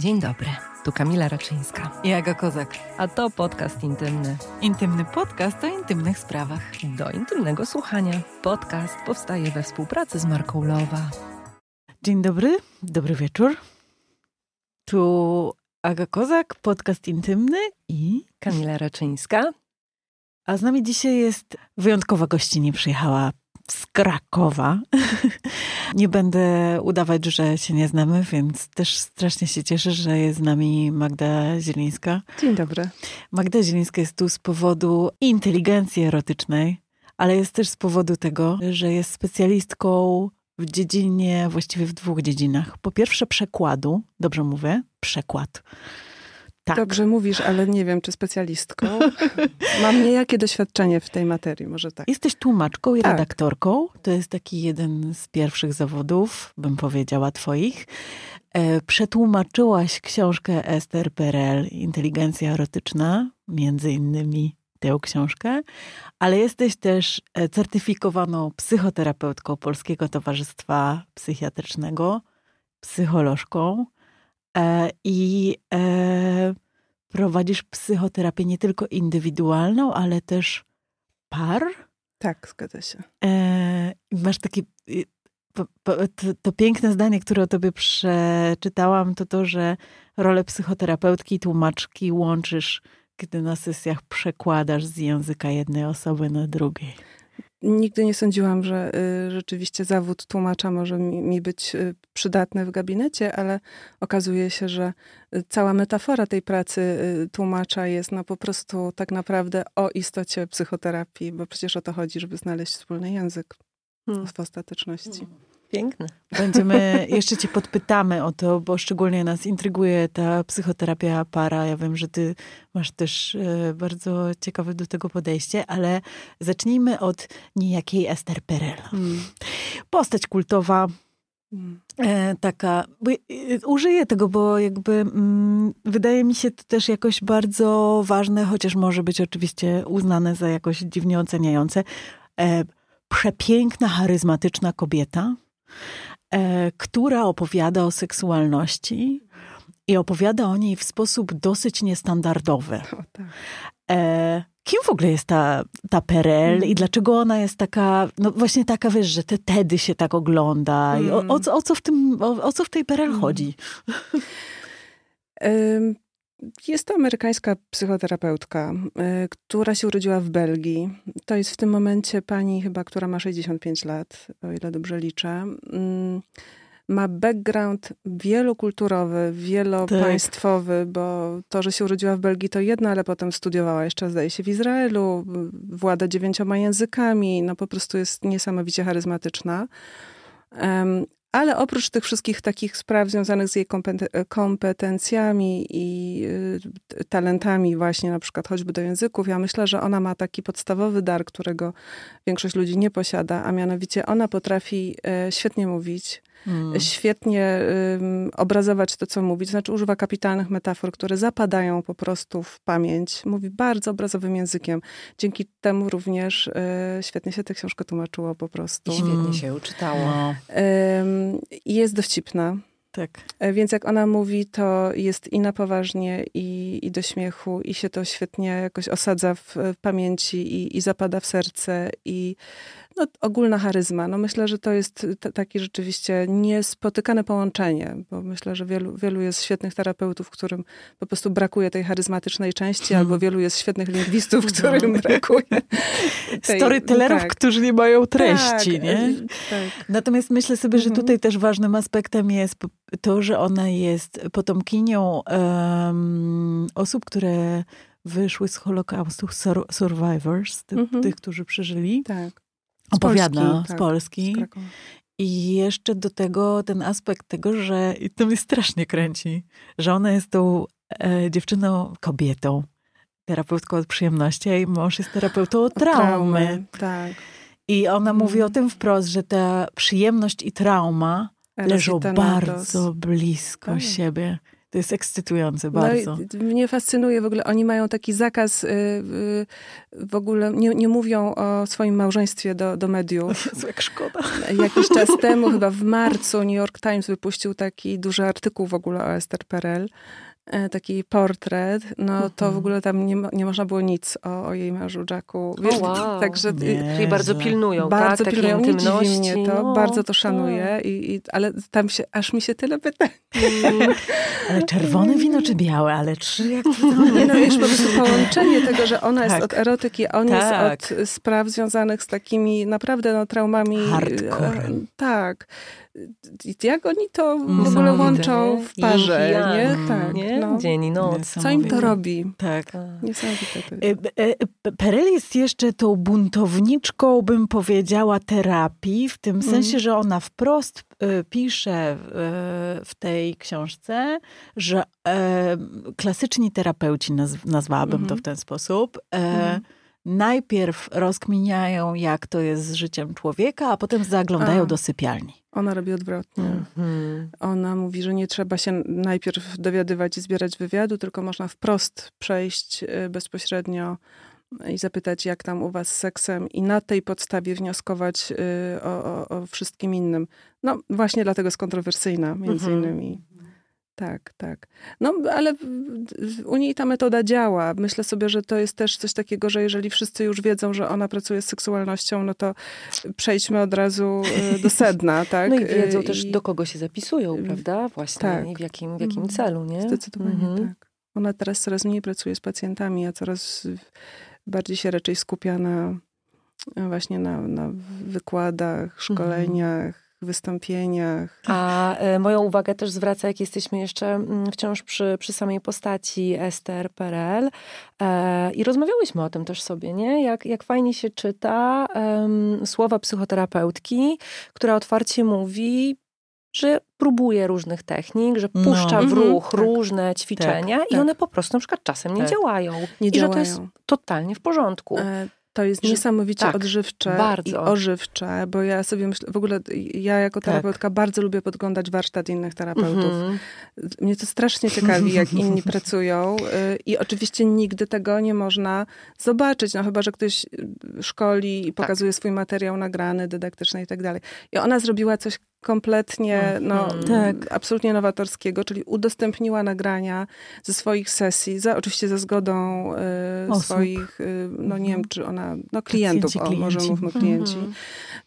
Dzień dobry, tu Kamila Raczyńska. I Aga Kozak. A to podcast intymny. Intymny podcast o intymnych sprawach. Do intymnego słuchania. Podcast powstaje we współpracy z Marką Lowa. Dzień dobry, dobry wieczór. Tu Aga Kozak, podcast intymny i Kamila Raczyńska. A z nami dzisiaj jest wyjątkowa gościnie, przyjechała z Krakowa. nie będę udawać, że się nie znamy, więc też strasznie się cieszę, że jest z nami Magda Zielińska. Dzień dobry. Magda Zielińska jest tu z powodu inteligencji erotycznej, ale jest też z powodu tego, że jest specjalistką w dziedzinie, właściwie w dwóch dziedzinach. Po pierwsze przekładu, dobrze mówię, przekład. Tak. Dobrze mówisz, ale nie wiem, czy specjalistką. Mam niejakie doświadczenie w tej materii, może tak. Jesteś tłumaczką i tak. redaktorką. To jest taki jeden z pierwszych zawodów, bym powiedziała, twoich. E, przetłumaczyłaś książkę Esther Perel, Inteligencja erotyczna, między innymi tę książkę, ale jesteś też e, certyfikowaną psychoterapeutką Polskiego Towarzystwa Psychiatrycznego, psycholożką i e, prowadzisz psychoterapię nie tylko indywidualną, ale też par. Tak, zgadza się. Masz takie to, to, piękne zdanie, które o tobie przeczytałam, to to, że rolę psychoterapeutki i tłumaczki łączysz gdy na sesjach przekładasz z języka jednej osoby na drugiej? Nigdy nie sądziłam, że y, rzeczywiście zawód tłumacza może mi, być y, przydatny w gabinecie, ale okazuje się, że y, cała metafora tej pracy tłumacza jest no po prostu tak naprawdę o istocie psychoterapii, bo przecież o to chodzi, żeby znaleźć wspólny język hmm. w ostateczności. Hmm. Piękne. Będziemy, jeszcze cię podpytamy o to, bo szczególnie nas intryguje ta psychoterapia para. Ja wiem, że ty masz też e, bardzo ciekawe do tego podejście, ale zacznijmy od niejakiej Esther Perel. Hmm. Postać kultowa, hmm. e, taka, bo, e, użyję tego, bo jakby mm, wydaje mi się to też jakoś bardzo ważne, chociaż może być oczywiście uznane za jakoś dziwnie oceniające. przepiękna, charyzmatyczna kobieta, e, która opowiada o seksualności i opowiada o niej w sposób dosyć niestandardowy. O, tak. e, kim w ogóle jest ta, ta Perel mm. i dlaczego ona jest taka, no właśnie taka, wiesz, że te Tedy się tak ogląda i o, o, co, o, co w tym, o, o co w tej Perel mm. chodzi? Jest to amerykańska psychoterapeutka, y, która się urodziła w Belgii. To jest w tym momencie pani chyba, która ma 65 lat, o ile dobrze liczę. Mm, ma background wielokulturowy, wielopaństwowy, tak. bo to, że się urodziła w Belgii to jedno, ale potem studiowała jeszcze, zdaje się, w Izraelu, włada dziewięcioma językami, no po prostu jest niesamowicie charyzmatyczna. Ale oprócz tych wszystkich takich spraw związanych z jej kompetencjami i y, talentami, właśnie na przykład choćby do języków, ja myślę, że ona ma taki podstawowy dar, którego większość ludzi nie posiada, a mianowicie ona potrafi e, świetnie mówić, Hmm. Świetnie um, obrazować to, co mówi. To znaczy używa kapitalnych metafor, które zapadają po prostu w pamięć. Mówi bardzo obrazowym językiem. Dzięki temu również y, świetnie się tę książkę tłumaczyło po prostu. I świetnie się uczytało. I jest dowcipna. Tak. E, więc jak ona mówi, to jest i na poważnie, i, i do śmiechu, i się to świetnie jakoś osadza w, w pamięci, i, i zapada w serce, i no, ogólna charyzma. No myślę, że to jest takie rzeczywiście niespotykane połączenie, bo myślę, że wielu, wielu jest świetnych terapeutów, którym po prostu brakuje tej charyzmatycznej części, hmm. albo wielu jest świetnych lingwistów, no. którym brakuje tej, Storytellerów, tak. którzy nie mają treści, tak, nie? Tak. Natomiast myślę sobie, że mhm. tutaj też ważnym aspektem jest to, że ona jest potomkinią um, osób, które wyszły z Holokaustu, survivors, ty, mhm. tych, którzy przeżyli. Tak opowiada z Polski. Z Polski. Tak, z I jeszcze do tego ten aspekt tego, że i to mnie strasznie kręci, że ona jest tą e, dziewczyną, kobietą, terapeutką od przyjemności, a jej mąż jest terapeutą od traumy. traumy. Tak. I ona mówi o mhm. tym wprost, że ta przyjemność i trauma leżą bardzo blisko tak. siebie. To jest ekscytujące bardzo. No mnie fascynuje w ogóle, oni mają taki zakaz, y, y, w ogóle nie, nie mówią o swoim małżeństwie do, do mediów. Jezu, jak szkoda. Jakiś czas temu, chyba w marcu, New York Times wypuścił taki duży artykuł w ogóle o Esther Perel taki portret, no to w mhm. ogóle tam nie, nie można było nic o, o jej mężu Jacku. Wiesz, oh, wow. Także, Czyli bardzo pilnują, Bardzo tak? pilnują, nie dziwi mnie to, no, bardzo to szanuję, i, i, ale tam się, aż mi się tyle pytań. Mm. ale czerwone wino czy białe? Ale czy jak to... Nie, no wiesz, po prostu połączenie tego, że ona tak. jest od erotyki, on tak. jest od spraw związanych z takimi naprawdę no, traumami. Hardcore. Tak jak oni to w ogóle łączą w parze, nie? Tak, nie? No. Dzień i noc. Co im to robi? Tak. Niesamowite to jest. E, e, Perel jest jeszcze tą buntowniczką, bym powiedziała, terapii, w tym mm. sensie, że ona wprost pisze w tej książce, że klasyczni terapeuci, nazwałabym mm to w ten sposób, mm najpierw rozkminiają, jak to jest z życiem człowieka, a potem zaglądają a, do sypialni. Ona robi odwrotnie. Mm-hmm. Ona mówi, że nie trzeba się najpierw dowiadywać i zbierać wywiadu, tylko można wprost przejść y, bezpośrednio i zapytać, jak tam u was z seksem, i na tej podstawie wnioskować y, o, o, o wszystkim innym. No, właśnie dlatego jest kontrowersyjna, między mm-hmm. innymi. Tak, tak. No, ale u niej ta metoda działa. Myślę sobie, że to jest też coś takiego, że jeżeli wszyscy już wiedzą, że ona pracuje z seksualnością, no to przejdźmy od razu y, do sedna, tak? No i wiedzą I... też, do kogo się zapisują, prawda? Właśnie. Tak. W jakim, w jakim mhm. celu, nie? Zdecydowanie mhm. tak. Ona teraz coraz mniej pracuje z pacjentami, a coraz bardziej się raczej skupia na właśnie na, na wykładach, mhm. szkoleniach, wystąpieniach. A e, moją uwagę też zwraca, jak jesteśmy jeszcze mm, wciąż przy, przy samej postaci Ester Perel e, i rozmawiałyśmy o tym też sobie, nie? Jak, jak fajnie się czyta słowa psychoterapeutki, która otwarcie mówi, że próbuje różnych technik, że no. puszcza no. w ruch tak. różne ćwiczenia tak, i tak. one po prostu na przykład czasem nie tak. działają. Nie I działają. że to jest totalnie w porządku. E to jest niesamowicie tak, odżywcze bardzo. i ożywcze, bo ja sobie myślę, w ogóle ja jako tak. terapeutka tak. bardzo lubię podglądać warsztat innych terapeutów. -hmm. Mnie to strasznie ciekawi, jak inni pracują y, i oczywiście nigdy tego nie można zobaczyć, no chyba, że ktoś y, szkoli i tak. pokazuje tak. swój materiał nagrany, dydaktyczny i tak dalej. I ona zrobiła coś kompletnie, no, tak. absolutnie nowatorskiego, czyli udostępniła nagrania ze swoich sesji, za, oczywiście ze zgodą y, swoich, y, no nie wiem, czy ona, no klientów, o, może mówmy klienci.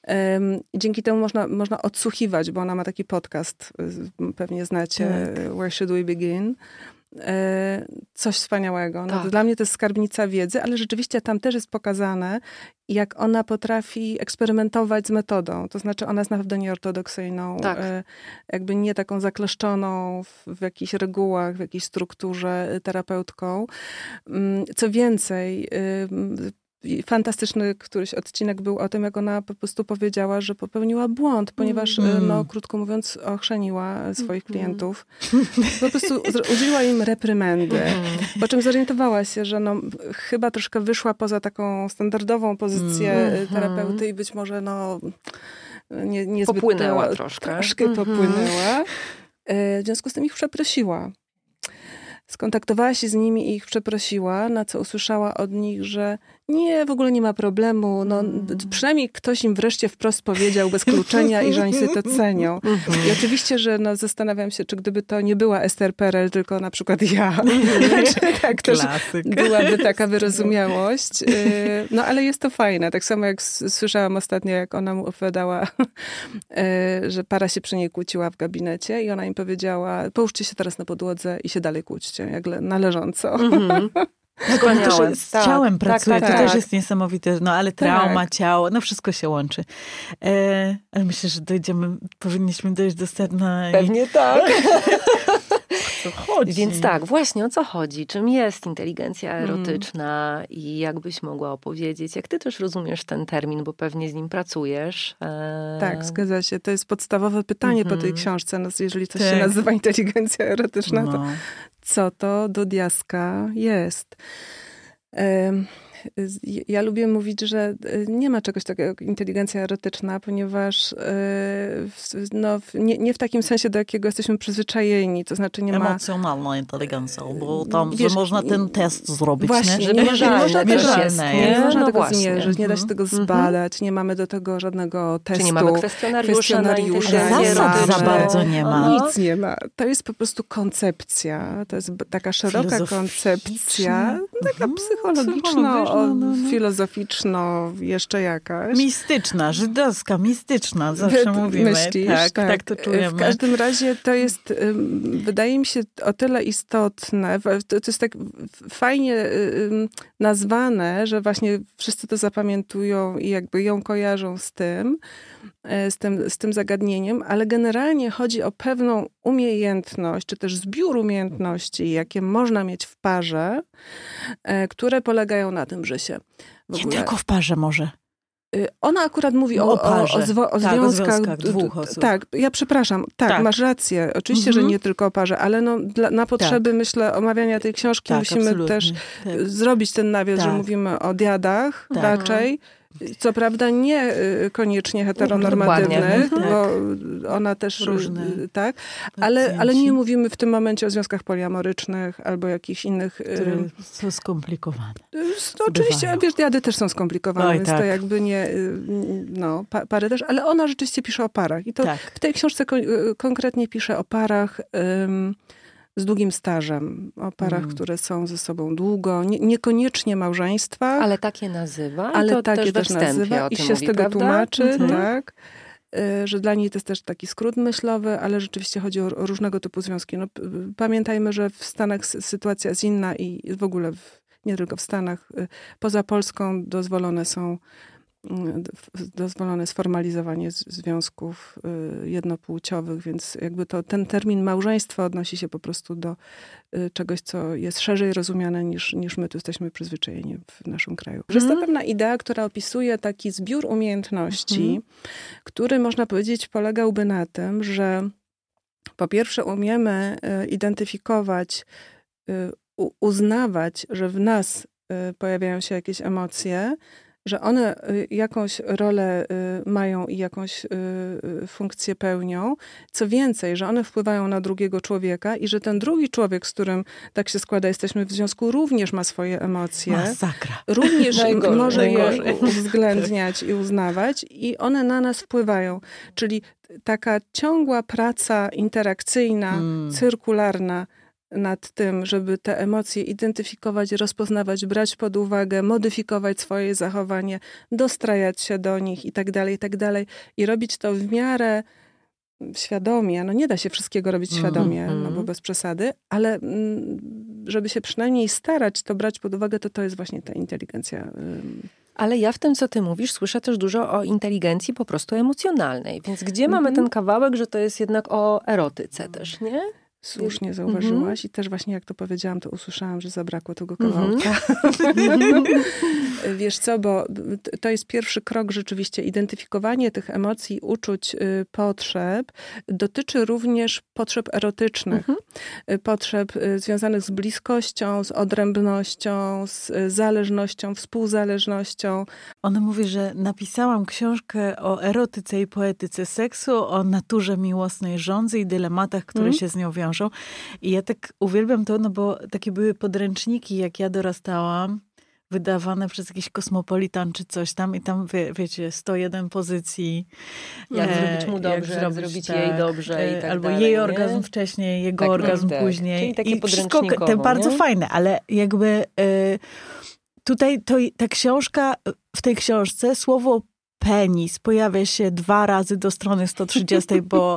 Um, dzięki temu można, można odsłuchiwać, bo ona ma taki podcast, y, pewnie znacie, tak. Where Should We Begin? E, coś wspaniałego. No, tak. Dla mnie to jest skarbnica wiedzy, ale rzeczywiście tam też jest pokazane, jak ona potrafi eksperymentować z metodą. To znaczy, ona jest naprawdę nieortodoksyjną, tak. E, jakby nie taką zakleszczoną w, w jakichś regułach, w jakiejś strukturze terapeutką. Mm, co więcej, fantastyczny któryś odcinek był o tym, jak ona po prostu powiedziała, że popełniła błąd, ponieważ, mm. no krótko mówiąc, ochrzeniła swoich mm. klientów. Po prostu udzieliła im reprymendy, mm. po czym zorientowała się, że no, chyba troszkę wyszła poza taką standardową pozycję mm. terapeuty i być może no, nie, niezbyt... Popłynęła troszkę. Troszkę -hmm. popłynęła. E, w związku z tym ich przeprosiła. Skontaktowała się z nimi i ich przeprosiła, na co usłyszała od nich, że nie, w ogóle nie ma problemu. No, mm. przynajmniej ktoś im wreszcie wprost powiedział bez kluczenia i że oni sobie to cenią. I oczywiście, że no, zastanawiam się, czy gdyby to nie była Esther Perel, tylko na przykład ja, czy tak też byłaby taka wyrozumiałość. Y, no ale jest to fajne. Tak samo jak słyszałam ostatnio, jak ona mu opowiadała, y, że para się przy niej kłóciła w gabinecie i ona im powiedziała, połóżcie się teraz na podłodze i się dalej kłóćcie, jak należąco. -hmm. Wspaniałe. Z tak, ciałem tak, pracuje, tak, to tak. też jest niesamowite, no ale trauma, tak. ciało, no wszystko się łączy. E, ale myślę, że dojdziemy, powinniśmy dojść do sedna. Pewnie i... tak. co chodzi? Więc tak, właśnie o co chodzi? Czym jest inteligencja hmm. erotyczna mm. i jakbyś mogła opowiedzieć, jak ty też rozumiesz ten termin, bo pewnie z nim pracujesz. E... Tak, zgadza się. To jest podstawowe pytanie mm -hmm. po tej mhm. książce. No, jeżeli coś tak. się nazywa inteligencja erotyczna, no. to co to do diaska jest? Ja lubię mówić, że nie ma czegoś takiego jak inteligencja erotyczna, ponieważ no, nie, nie w takim sensie, do jakiego jesteśmy przyzwyczajeni, to znaczy nie ma... Emocjonalna inteligencja, bo tam wiesz, można ten test zrobić, właśnie, nie? Żeby nie, nie, można mierzalne, nie, nie można no tego właśnie. zmierzyć, nie da się tego Mhm. zbadać, nie mamy do tego żadnego testu. Czy nie mamy kwestionariusza, na kwestionariusza, Zasad za bardzo nie ma. No. Nic nie ma. To jest po prostu koncepcja. To jest taka szeroka koncepcja, taka psychologiczno, Psychologiczna, no, no. filozoficzno, jeszcze jakaś. Mistyczna, żydowska, mistyczna, zawsze Wy- mówimy. Myślisz? tak, tak, to czujemy. W każdym razie to jest, wydaje mi się, o tyle istotne, to, to jest tak fajnie ym, nazwane, że właśnie wszyscy to zapamiętują i jakby ją kojarzą z tym, z tym, z tym zagadnieniem, ale generalnie chodzi o pewną umiejętność, czy też zbiór umiejętności, jakie można mieć w parze, e, które polegają na tym, że się w Nie ogóle... tylko w parze może. Y, Ona akurat mówi o, o o, o, zwo, o Tak, związkach, związkach dwóch osób. Tak, ja przepraszam. Tak, Tak. masz rację. Oczywiście, że Mhm. nie tylko o parze, ale no, dla, na potrzeby, myślę, omawiania tej książki Tak, musimy absolutnie. też Tak. zrobić ten nawias, że Tak. mówimy o diadach Tak. raczej. Co prawda nie y, koniecznie heteronormatywnych, Dokładnie. bo ona też, y, Różne y, tak, ale, ale nie mówimy w tym momencie o związkach poliamorycznych albo jakichś innych... y, Które są skomplikowane. no, oczywiście, wiesz, diady też są skomplikowane, Oj, więc to tak. jakby nie, y, no, pa, pary też, ale ona rzeczywiście pisze o parach. I to Tak. w tej książce ko- y, konkretnie pisze o parach ym, z długim stażem, o parach, Mm. które są ze sobą długo, nie, niekoniecznie małżeństwa, ale, Ale takie nazywa. i to takie też, też nazywa i się mówi, z tego prawda? tłumaczy, Mhm. tak. y, Że dla niej to jest też taki skrót myślowy, ale rzeczywiście chodzi o, o różnego typu związki. No, pamiętajmy, że w Stanach sytuacja jest inna i w ogóle w, nie tylko w Stanach, y, poza Polską dozwolone są dozwolone sformalizowanie związków y, jednopłciowych, więc jakby to ten termin małżeństwo odnosi się po prostu do y, czegoś, co jest szerzej rozumiane niż, niż my tu jesteśmy przyzwyczajeni w naszym kraju. Jest to Mhm. pewna idea, która opisuje taki zbiór umiejętności, Mhm. który można powiedzieć polegałby na tym, że po pierwsze umiemy y, identyfikować, uznawać, że w nas pojawiają się jakieś emocje, że one y, jakąś rolę y, mają i jakąś y, funkcję pełnią. Co więcej, że one wpływają na drugiego człowieka i że ten drugi człowiek, z którym tak się składa, jesteśmy w związku, również ma swoje emocje Masakra. również Najgorzej, może je najgorzej. u- uwzględniać i uznawać i one na nas wpływają. Czyli taka ciągła praca interakcyjna, Mm. cyrkularna nad tym, żeby te emocje identyfikować, rozpoznawać, brać pod uwagę, modyfikować swoje zachowanie, dostrajać się do nich i tak dalej, i tak dalej. I robić to w miarę świadomie. No nie da się wszystkiego robić Mhm. świadomie, no Mhm. bo bez przesady, ale mm, żeby się przynajmniej starać to brać pod uwagę, to to jest właśnie ta inteligencja. Ale ja w tym, co ty mówisz, słyszę też dużo o inteligencji po prostu emocjonalnej. Więc gdzie mamy Mhm. ten kawałek, że to jest jednak o erotyce też, nie? Słusznie zauważyłaś i też właśnie jak to powiedziałam, to usłyszałam, że zabrakło tego Mhm. kawałka. Wiesz co, bo to jest pierwszy krok rzeczywiście. Identyfikowanie tych emocji, uczuć, y, potrzeb dotyczy również potrzeb erotycznych. Mhm. Y, Potrzeb y, związanych z bliskością, z odrębnością, z zależnością, współzależnością. Ona mówi, że napisałam książkę o erotyce i poetyce seksu, o naturze miłosnej żądzy i dylematach, które Mm. się z nią wiążą. I ja tak uwielbiam to, no bo takie były podręczniki, jak ja dorastałam, wydawane przez jakiś kosmopolitan czy coś tam i tam, wie, wiecie, 101 pozycji. Jak e, zrobić mu dobrze, jak zrobić jej dobrze i e, tak Albo dalej, jej nie? orgazm wcześniej, jego Tak, orgazm tak. później. Czyli takie I wszystko te bardzo nie? fajne, ale jakby e, tutaj to, ta książka, w tej książce słowo penis pojawia się dwa razy do strony 130, bo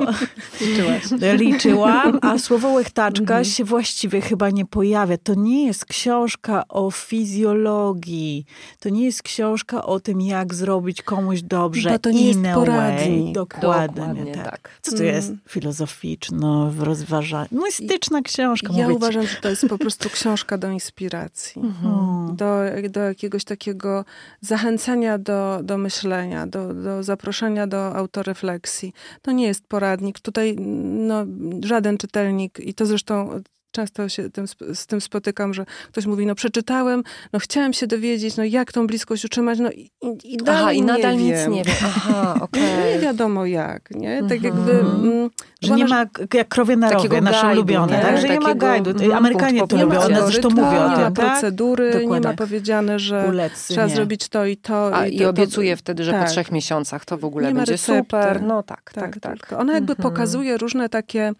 liczyłam, a słowo łechtaczka Mhm. się właściwie chyba nie pojawia. To nie jest książka o fizjologii. To nie jest książka o tym, jak zrobić komuś dobrze. Bo to nie jest poradnik. Dokładnie, Dokładnie tak. tak. Co to jest? Mm. Filozoficzno, rozważanie. No mistyczna książka, Ja mówię uważam, że to jest po prostu książka do inspiracji. Hmm. do, do jakiegoś takiego zachęcenia do, do myślenia, do, do zaproszenia do autorefleksji. To nie jest poradnik. Tutaj no, żaden czytelnik, i to zresztą często się tym, z tym spotykam, że ktoś mówi, no przeczytałem, no chciałem się dowiedzieć, no jak tą bliskość utrzymać, no i, i dalej Aha, i nadal nie nic wiem. nie wiem. Aha, okej. Nie wiadomo jak, nie? Tak Mhm. jakby... Mm, Że nie ma jak krowie na Takiego rowie, nasze guide'u, ulubione, nie? tak? Że nie ma Takiego, gajdu. mhm, Amerykanie to lubią, one zresztą algorytmu, mówią o nie tym, ma tak? procedury, nie Dokładnie. ma powiedziane, że Ulecy, trzeba nie. zrobić to i to. A, i, I to, to- obiecuję wtedy, że tak. po trzech miesiącach to w ogóle Nie ma będzie recepty. super. No tak, tak, Tak, tak. Ona jakby Mhm. pokazuje różne takie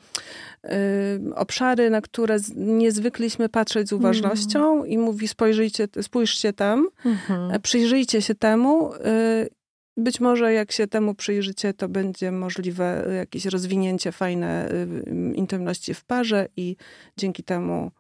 obszary, na które nie zwykliśmy patrzeć z uważnością i mówi spojrzyjcie, spójrzcie tam, Mhm. e, przyjrzyjcie się temu. y, być może jak się temu przyjrzycie, to będzie możliwe jakieś rozwinięcie fajne y, intymności w parze i dzięki temu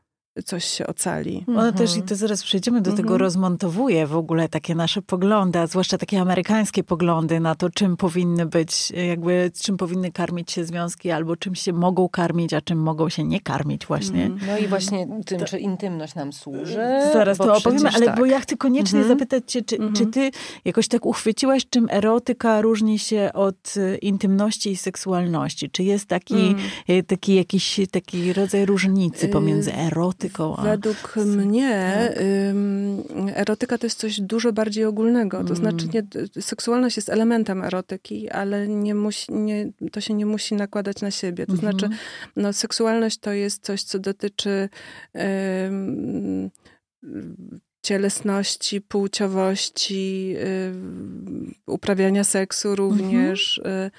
coś się ocali. Ona też, i Mhm. to zaraz przejdziemy do tego, Mhm. rozmontowuje w ogóle takie nasze poglądy, a zwłaszcza takie amerykańskie poglądy na to, czym powinny być, jakby czym powinny karmić się związki, albo czym się mogą karmić, a czym mogą się nie karmić właśnie. Mhm. No i właśnie tym, czy intymność nam służy. Zaraz to opowiemy, ale tak. bo ja chcę koniecznie Mhm. zapytać cię, czy, Mhm. czy ty jakoś tak uchwyciłaś, czym erotyka różni się od y, intymności i seksualności? Czy jest taki, Mm. y, taki jakiś taki rodzaj różnicy Y, pomiędzy erotyką a... Według mnie ym, erotyka to jest coś dużo bardziej ogólnego. To Mm. znaczy, nie, seksualność jest elementem erotyki, ale nie musi, nie, to się nie musi nakładać na siebie. To Mhm. znaczy, no, seksualność to jest coś, co dotyczy ym, cielesności, płciowości, ym, uprawiania seksu również. y,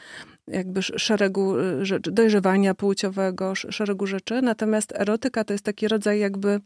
jakby sz- szeregu y, rzeczy, dojrzewania płciowego, sz- szeregu rzeczy. Natomiast erotyka to jest taki rodzaj jakby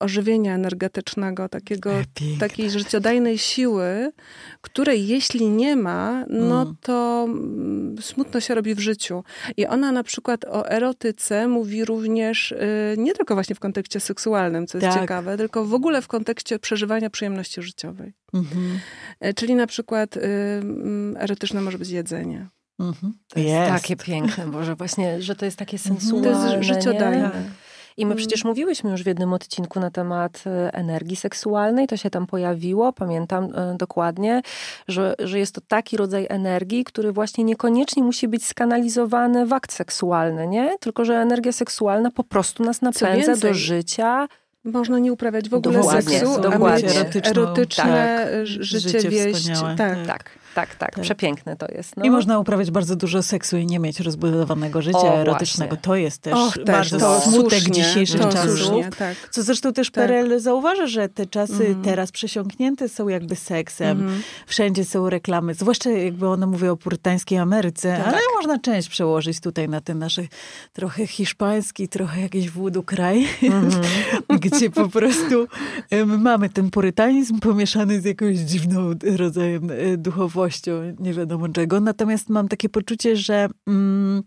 ożywienia energetycznego, takiego, Piękne. takiej życiodajnej siły, której jeśli nie ma, no Mm. to mm, smutno się robi w życiu. I ona na przykład o erotyce mówi również y, nie tylko właśnie w kontekście seksualnym, co jest Tak. ciekawe, tylko w ogóle w kontekście przeżywania przyjemności życiowej. Mhm. E, Czyli na przykład y, mm, erotyczne może być jedzenie. Mhm. To jest, takie piękne, Boże, właśnie, że to jest takie Mhm. sensualne. To jest życiodajne. nie? I my Mm. przecież mówiłyśmy już w jednym odcinku na temat e, energii seksualnej, to się tam pojawiło, pamiętam e, dokładnie, że, że jest to taki rodzaj energii, który właśnie niekoniecznie musi być skanalizowany w akt seksualny, nie? Tylko, że energia seksualna po prostu nas napędza więcej, do życia. Można nie uprawiać w ogóle Dokładnie, seksu, a dokładnie. mieć Erotyczną- erotyczne tak. życie, Życie wieść. Tak. tak. Tak, tak, tak. Przepiękne to jest. No. I można uprawiać bardzo dużo seksu i nie mieć rozbudowanego życia O, erotycznego. właśnie. To jest też Och, też, bardzo to smutek słusznie, dzisiejszych to czasów. słusznie, tak. Co zresztą też Tak. PRL zauważa, że te czasy Mhm. teraz przesiąknięte są jakby seksem. Mhm. Wszędzie są reklamy, zwłaszcza jakby one mówią o purytańskiej Ameryce, Tak. ale można część przełożyć tutaj na ten nasz trochę hiszpański, trochę jakiś wódu kraj, Mhm. gdzie po prostu mamy ten purytanizm pomieszany z jakąś dziwną rodzajem e, duchowością, nie wiadomo czego. Natomiast mam takie poczucie, że... Mm,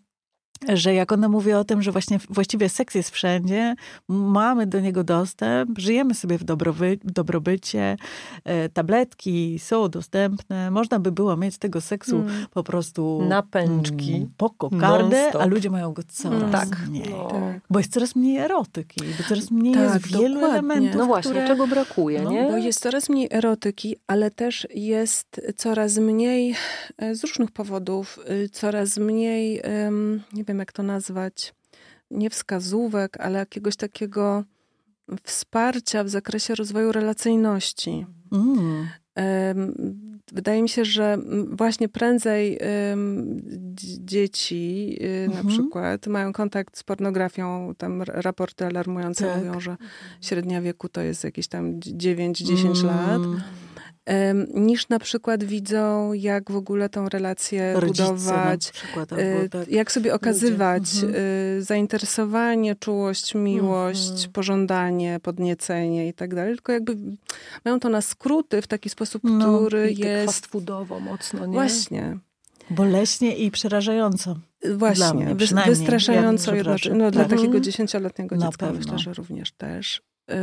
że jak ona mówi o tym, że właśnie właściwie seks jest wszędzie, mamy do niego dostęp, żyjemy sobie w dobroby, dobrobycie, e, tabletki są dostępne, można by było mieć tego seksu Mm. po prostu Na pęczki. mm, po kokardę, a ludzie mają go coraz Mm. Tak. mniej. No. Tak. Bo jest coraz mniej erotyki, bo coraz mniej Tak, jest wielu dokładnie. elementów, No właśnie, które... czego brakuje, No, nie? Bo jest coraz mniej erotyki, ale też jest coraz mniej e, z różnych powodów, y, coraz mniej, nie wiem jak to nazwać, nie wskazówek, ale jakiegoś takiego wsparcia w zakresie rozwoju relacyjności. Mm. Wydaje mi się, że właśnie prędzej dzieci y, na Mhm. przykład mają kontakt z pornografią. Tam raporty alarmujące Tak. mówią, że średnia wieku to jest jakieś tam 9-10 lat. Mm. Em, Niż na przykład widzą, jak w ogóle tą relację Rodzice budować. przykład, albo tak. Jak sobie okazywać Mhm. y, zainteresowanie, czułość, miłość, Mhm. pożądanie, podniecenie i tak dalej. Tylko jakby mają to na skróty w taki sposób, No, który I tak jest fast foodowo mocno, nie? właśnie, Boleśnie i przerażająco. Dla właśnie, mnie wystraszająco jednocześnie. No, dla Tak. takiego Mhm. dziesięcioletniego Na dziecka myślę, że również też. Y,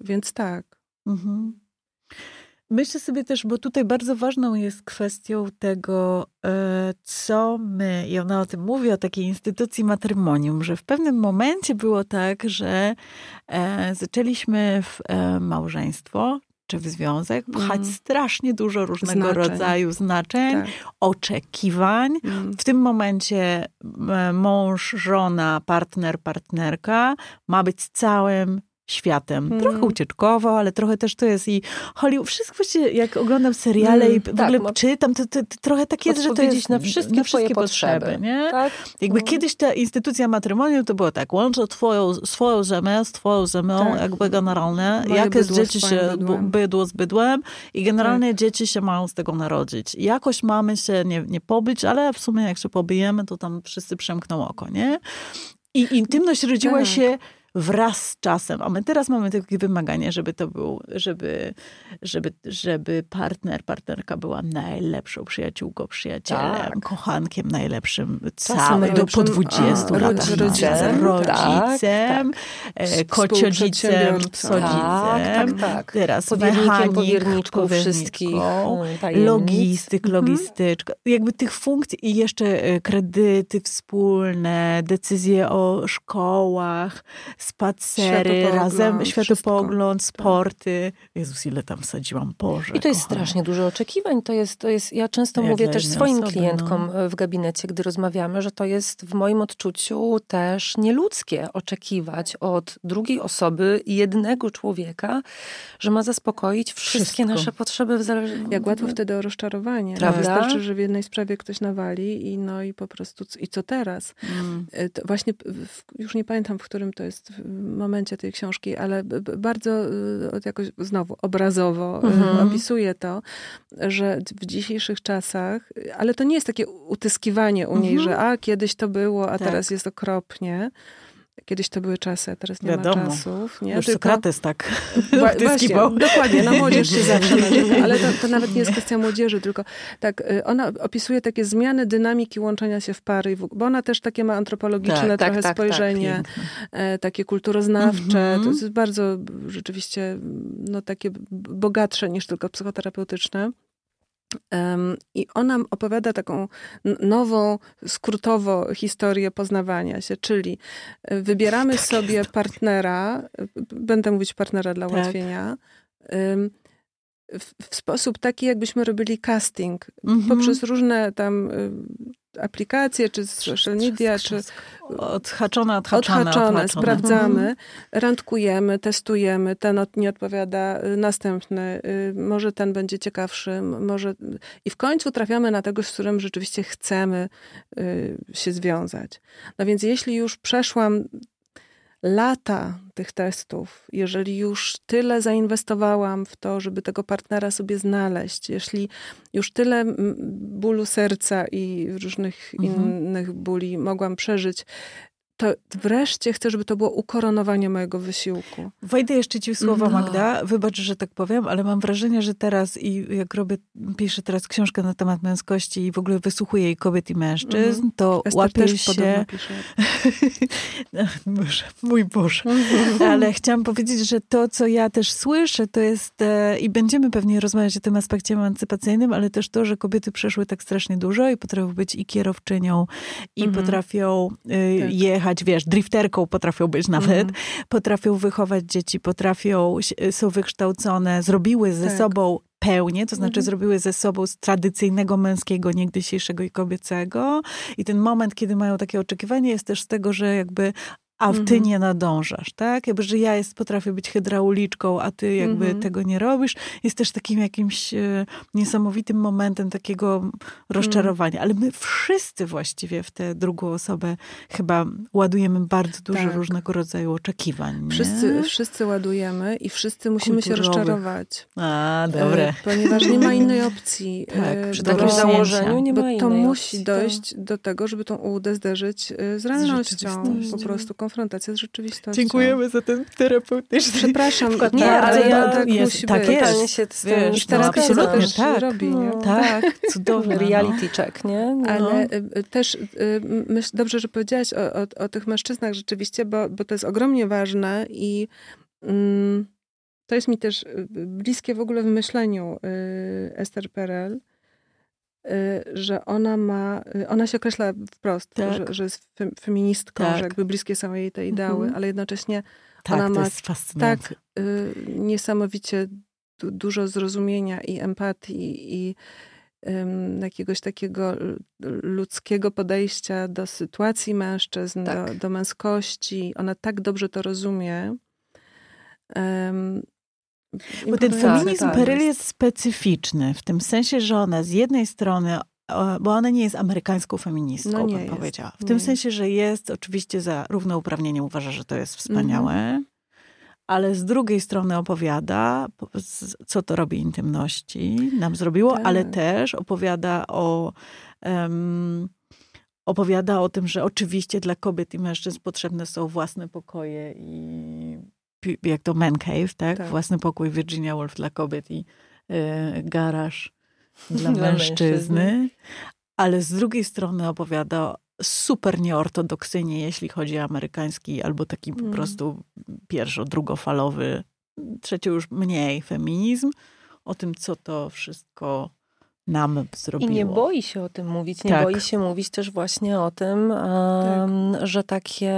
Więc tak. Mhm. Myślę sobie też, bo tutaj bardzo ważną jest kwestią tego, e, co my, i ona o tym mówi, o takiej instytucji matrymonium, że w pewnym momencie było tak, że e, zaczęliśmy w e, małżeństwo, czy w związek, pchać Mm. strasznie dużo różnego Znaczeń. rodzaju znaczeń, Tak. oczekiwań. Mm. W tym momencie mąż, żona, partner, partnerka ma być całym światem. Mm. Trochę ucieczkowo, ale trochę też to jest i Hollywood. Wszystko właściwie, jak oglądam seriale Mm, i w tak, ogóle ma- czytam, to, to, to trochę tak jest, że to jest na wszystkie, twoje potrzeby. nie? Tak? Jakby No. kiedyś ta instytucja matrymonium to było tak, łączę twoją, swoją ziemię z twoją ziemią, Tak. jakby generalnie, Moje jakie bydło dzieci się, bydłem. Tak. bydło z bydłem i generalnie dzieci się mają z tego narodzić. Jakoś mamy się nie, nie pobyć, ale w sumie jak się pobijemy, to tam wszyscy przemkną oko, nie? I intymność rodziła Tak. się wraz z czasem, a my teraz mamy takie wymaganie, żeby to był, żeby, żeby, żeby partner, partnerka była najlepszą przyjaciółką, przyjacielem, Tak. kochankiem najlepszym, całym, do po 20 a, latach. rodz- rodzicem, rodzicem, rodzicem, e, kociodzicem, Współprzedsiębiorcą. psodzicem, Tak, tak, tak. teraz Powiernikiem, mechanik, powierniczką wszystkich tajemnic. logistyk, Mhm. logistyczka. Jakby tych funkcji i jeszcze e, kredyty wspólne, decyzje o szkołach, spacery, Światopogląd, razem, wszystko. światopogląd, sporty. Jezus, ile tam wsadziłam, Boże. I to jest kochana. strasznie dużo oczekiwań. To jest, to jest, ja często Jak mówię też swoim osoby, klientkom w gabinecie, gdy rozmawiamy, że to jest w moim odczuciu też nieludzkie oczekiwać od drugiej osoby, jednego człowieka, że ma zaspokoić wszystkie Wszystko. nasze potrzeby w zależności. Jak łatwo wtedy o rozczarowanie. Prawda? Wystarczy, że w jednej sprawie ktoś nawali i no i po prostu i co teraz? Mm. E, To właśnie, w, już nie pamiętam, w którym to jest w momencie tej książki, ale bardzo y, jakoś znowu obrazowo y, Mhm. opisuje to, że w dzisiejszych czasach, ale to nie jest takie utyskiwanie u niej, Mhm. że a kiedyś to było, a Tak. teraz jest okropnie. Kiedyś to były czasy, a teraz nie Wiadomo. ma czasów. Nie? Już Tylko- Sokrates tak Wła- Właśnie, dokładnie, na młodzież się zawsze narzeka, ale to, to nawet nie jest kwestia młodzieży, tylko tak, y, ona opisuje takie zmiany dynamiki łączenia się w pary, bo ona też takie ma antropologiczne Tak, tak, trochę tak, tak, spojrzenie, e, takie kulturoznawcze, Mhm. to jest bardzo rzeczywiście no, takie bogatsze niż tylko psychoterapeutyczne. I ona opowiada taką nową, skrótowo historię poznawania się, czyli e, wybieramy sobie partnera, e, b- będę mówić partnera dla Tak. ułatwienia, em, w, w sposób taki, jakbyśmy robili casting Mhm. poprzez różne tam aplikacje, czy social media, czy Odhaczone, odhaczone, odhaczone, odhaczone. sprawdzamy, randkujemy, testujemy, ten od, nie odpowiada, y, następny, y, może ten będzie ciekawszy, może... I w końcu trafiamy na tego, z którym rzeczywiście chcemy y, się związać. No więc jeśli już przeszłam lata tych testów, jeżeli już tyle zainwestowałam w to, żeby tego partnera sobie znaleźć, jeśli już tyle mm, bólu serca i różnych Mhm. innych bóli mogłam przeżyć, to wreszcie chcę, żeby to było ukoronowanie mojego wysiłku. Wejdę jeszcze ci w słowo, No. Magda. Wybacz, że tak powiem, ale mam wrażenie, że teraz i jak robię, piszę teraz książkę na temat męskości i w ogóle wysłuchuję jej kobiet i mężczyzn, Mhm. to Ester łapię też się... pisze. Boże, mój Boże. Ale chciałam powiedzieć, że to, co ja też słyszę, to jest e, i będziemy pewnie rozmawiać o tym aspekcie emancypacyjnym, ale też to, że kobiety przeszły tak strasznie dużo i potrafią być i kierowczynią, i Mhm. potrafią y, Tak. jechać, wiesz, drifterką potrafią być nawet, Mhm. potrafią wychować dzieci, potrafią, są wykształcone, zrobiły ze Tak. sobą pełnię, to znaczy Mhm. zrobiły ze sobą z tradycyjnego męskiego, niegdysiejszego i kobiecego. I ten moment, kiedy mają takie oczekiwanie, jest też z tego, że jakby a ty Mhm. nie nadążasz, tak? Jakby, że ja jest, potrafię być hydrauliczką, a ty jakby Mhm. tego nie robisz. Jest też takim jakimś e, niesamowitym momentem takiego rozczarowania. Ale my wszyscy właściwie w tę drugą osobę chyba ładujemy bardzo dużo Tak. różnego rodzaju oczekiwań. Nie? Wszyscy, wszyscy ładujemy i wszyscy musimy się Kulturowych. rozczarować. A, dobre. E, Ponieważ nie ma innej opcji. Tak, e, przy takim założeniu nie ma to innej musi opcji, dojść do tego, żeby tą ułudę zderzyć e, z realnością. rzeczywistością. Po prostu konfrontacja z rzeczywistością. Dziękujemy za ten terapeutyczny Przepraszam, nie, bardzo ale ja- to tak jest- musi tak być. jest. Totalnie się z tym Wiesz, no, to też tak. robi, nie? No. Tak, cudowne. no. Reality check, nie? No. Ale y, y, też y, myśl, dobrze, że powiedziałaś o, o, o tych mężczyznach rzeczywiście, bo, bo to jest ogromnie ważne i mm, to jest mi też bliskie w ogóle w myśleniu y, Esther Perel, y, że ona ma, y, ona się określa wprost, Tak. że, że jest fem, feministką, Tak. że jakby bliskie są jej te ideały, Mhm. ale jednocześnie Tak, ona ma tak y, niesamowicie dużo zrozumienia i empatii i jakiegoś takiego ludzkiego podejścia do sytuacji mężczyzn, tak. do, do męskości. Ona tak dobrze to rozumie. Um, Bo ten feminizm. Peryl jest specyficzny, w tym sensie, że ona z jednej strony bo ona nie jest amerykańską feministką, no bym jest. powiedziała. W nie tym sensie, że jest oczywiście za równouprawnienie, uważa, że to jest wspaniałe, mhm. ale z drugiej strony opowiada, co to robi intymności, nam zrobiło, tak. ale też opowiada o... Um, opowiada o tym, że oczywiście dla kobiet i mężczyzn potrzebne są własne pokoje i jak to man cave, tak? tak. Własny pokój Virginia Woolf dla kobiet i y, garaż dla, dla mężczyzny. mężczyzny. Ale z drugiej strony opowiada super nieortodoksyjnie, jeśli chodzi o amerykański albo taki mm. po prostu pierwszo, drugofalowy, trzeci już mniej feminizm, o tym, co to wszystko nam zrobiło. I nie boi się o tym mówić. Nie tak. boi się mówić też właśnie o tym, um, tak. że takie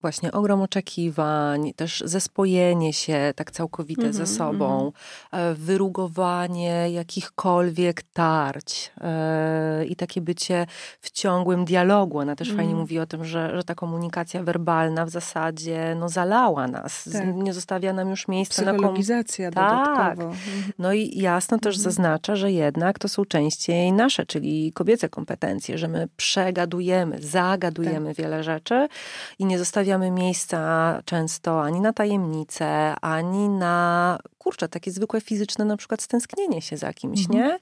właśnie ogrom oczekiwań, też zespojenie się tak całkowite mm -hmm, ze sobą, mm -hmm. wyrugowanie jakichkolwiek tarć e, i takie bycie w ciągłym dialogu. Ona też mm. fajnie mówi o tym, że, że ta komunikacja werbalna w zasadzie no, zalała nas. Tak. Nie zostawia nam już miejsca na komunikacja tak. Mhm. No i jasno też mhm. zaznacza, że jednak to są częściej nasze, czyli kobiece kompetencje, że my przegadujemy, zagadujemy tak. wiele rzeczy i nie zostawiamy zostawiamy miejsca często ani na tajemnice, ani na kurczę, takie zwykłe fizyczne na przykład stęsknienie się za kimś, mhm. nie?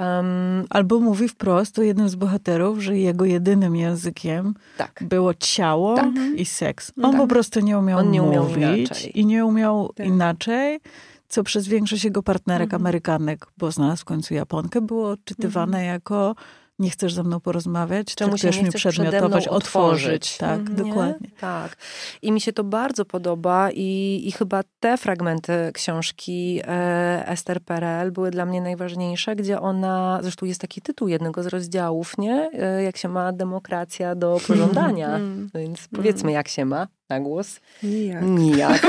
Um, Albo mówi wprost o jednym z bohaterów, że jego jedynym językiem tak. było ciało tak. i seks. On tak. po prostu nie umiał On nie umiał mówić inaczej. i nie umiał tak. inaczej co przez większość jego partnerek mhm. Amerykanek, bo znalazł w końcu Japonkę, było odczytywane mhm. jako nie chcesz ze mną porozmawiać, Czemu czy chcesz mi przedmiotować, otworzyć. Tak, mhm. nie? dokładnie. Tak. I mi się to bardzo podoba i, i chyba te fragmenty książki e, Ester Perel były dla mnie najważniejsze, gdzie ona, zresztą jest taki tytuł jednego z rozdziałów, nie? E, jak się ma demokracja do pożądania. Mm. Więc powiedzmy, jak się ma na głos? Nijak. Nijak.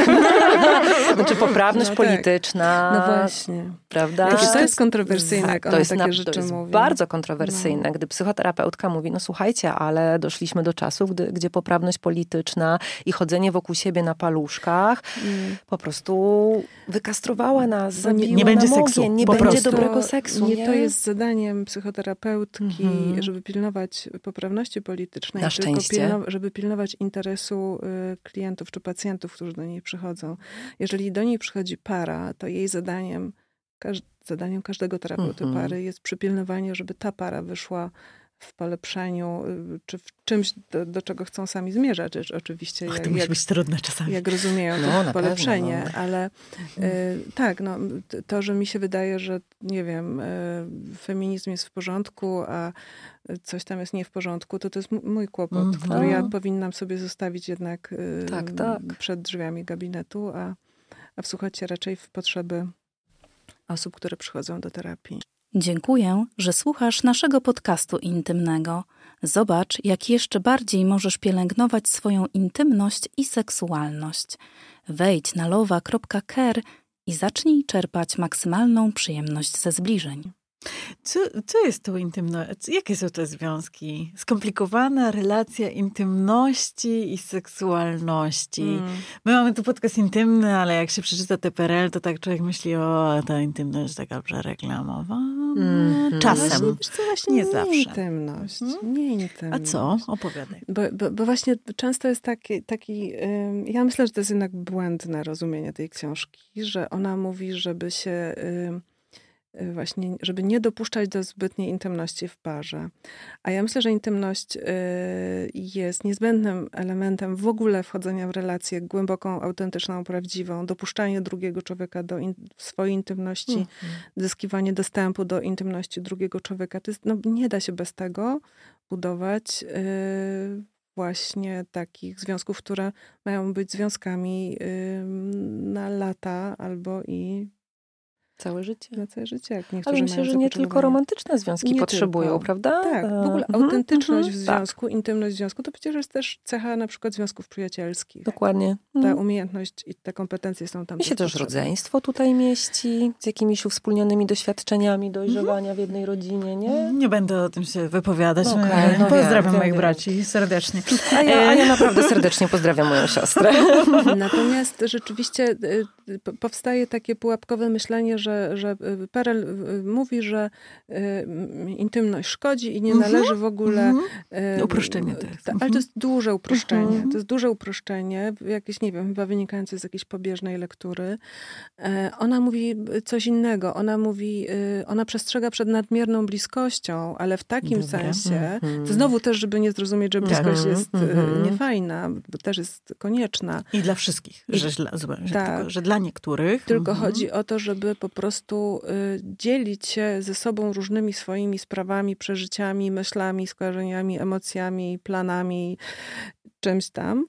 znaczy poprawność no tak. polityczna. No właśnie. Prawda? To, to jest kontrowersyjne, jak to jest, takie na, to jest mówi. bardzo kontrowersyjne, no. gdy psychoterapeutka mówi, no słuchajcie, ale doszliśmy do czasów, gdy, gdzie poprawność polityczna i chodzenie wokół siebie na paluszkach mm. po prostu wykastrowała nas, zabiła nie, nie będzie seksu. Nie po będzie prostu. dobrego seksu. Nie, nie, to jest zadaniem psychoterapeutki, mm -hmm. żeby pilnować poprawności politycznej, na tylko pilno, żeby pilnować interesu y, klientów czy pacjentów, którzy do niej przychodzą. Jeżeli do niej przychodzi para, to jej zadaniem, każ zadaniem każdego terapeuty mhm. pary jest przypilnowanie, żeby ta para wyszła w polepszeniu, y, czy w czymś, do, do czego chcą sami zmierzać. Oczywiście, to jak, musi być trudne czasami. Jak rozumieją no, to polepszenie, pewno, no. ale y, mhm. tak, no, to, że mi się wydaje, że nie wiem, y, feminizm jest w porządku, a coś tam jest nie w porządku, to to jest mój kłopot, mm -hmm. który ja powinnam sobie zostawić jednak y, tak, tak. przed drzwiami gabinetu, a, a wsłuchać się raczej w potrzeby osób, które przychodzą do terapii. Dziękuję, że słuchasz naszego podcastu intymnego. Zobacz, jak jeszcze bardziej możesz pielęgnować swoją intymność i seksualność. Wejdź na lowa.care i zacznij czerpać maksymalną przyjemność ze zbliżeń. Co, co jest tą intymnością? Jakie są te związki? Skomplikowana relacja intymności i seksualności. Mm. My mamy tu podcast intymny, ale jak się przeczyta TPRL, to tak człowiek myśli, o, ta intymność taka przereklamowana. Mm. Czasem. Właśnie, właśnie nie, nie zawsze. Intymność. Hmm? Nie intymność. A co? Opowiadaj. Bo, bo, bo właśnie często jest taki, taki ja myślę, że to jest jednak błędne rozumienie tej książki, że ona mówi, żeby się właśnie, żeby nie dopuszczać do zbytniej intymności w parze. A ja myślę, że intymność y, jest niezbędnym elementem w ogóle wchodzenia w relację głęboką, autentyczną, prawdziwą, dopuszczanie drugiego człowieka do in, swojej intymności, -hmm. zyskiwanie dostępu do intymności drugiego człowieka. To jest, no, nie da się bez tego budować y, właśnie takich związków, które mają być związkami na lata albo i Całe życie. Na całe życie, jak niektórzy Ale myślę, że nie tylko romantyczne związki Nie potrzebują, tylko. prawda? Tak, w ogóle E, autentyczność mhm, w tak, związku, intymność w związku, to przecież jest też cecha na przykład związków przyjacielskich. dokładnie. Ta Mhm. umiejętność i te kompetencje są tam Mi się też potrzebne. rodzeństwo tutaj mieści, z jakimiś uwspólnionymi doświadczeniami dojrzewania w jednej rodzinie, nie? Nie będę o tym się wypowiadać. No okej, no Pozdrawiam wiem, moich wiem, braci serdecznie. A ja, a ja naprawdę serdecznie pozdrawiam moją siostrę. Natomiast rzeczywiście p- powstaje takie pułapkowe myślenie, że, że y, Perel y, mówi, że y, intymność szkodzi i nie Mhm, należy w ogóle... y, Uproszczenie to jest. Ale Mhm. to jest duże uproszczenie. Mhm. To jest duże uproszczenie, jakieś, nie wiem, chyba wynikające z jakiejś pobieżnej lektury. E, Ona mówi coś innego. Ona mówi, y, ona przestrzega przed nadmierną bliskością, ale w takim Dobra. sensie, Mhm. to znowu też, żeby nie zrozumieć, że bliskość Mhm, jest y, mhm. niefajna, bo też jest konieczna. I dla wszystkich, I- że, złe, że, tak. tylko, że dla niektórych. Tylko mhm. chodzi o to, żeby po prostu y, dzielić się ze sobą różnymi swoimi sprawami, przeżyciami, myślami, skojarzeniami, emocjami, planami, czymś tam,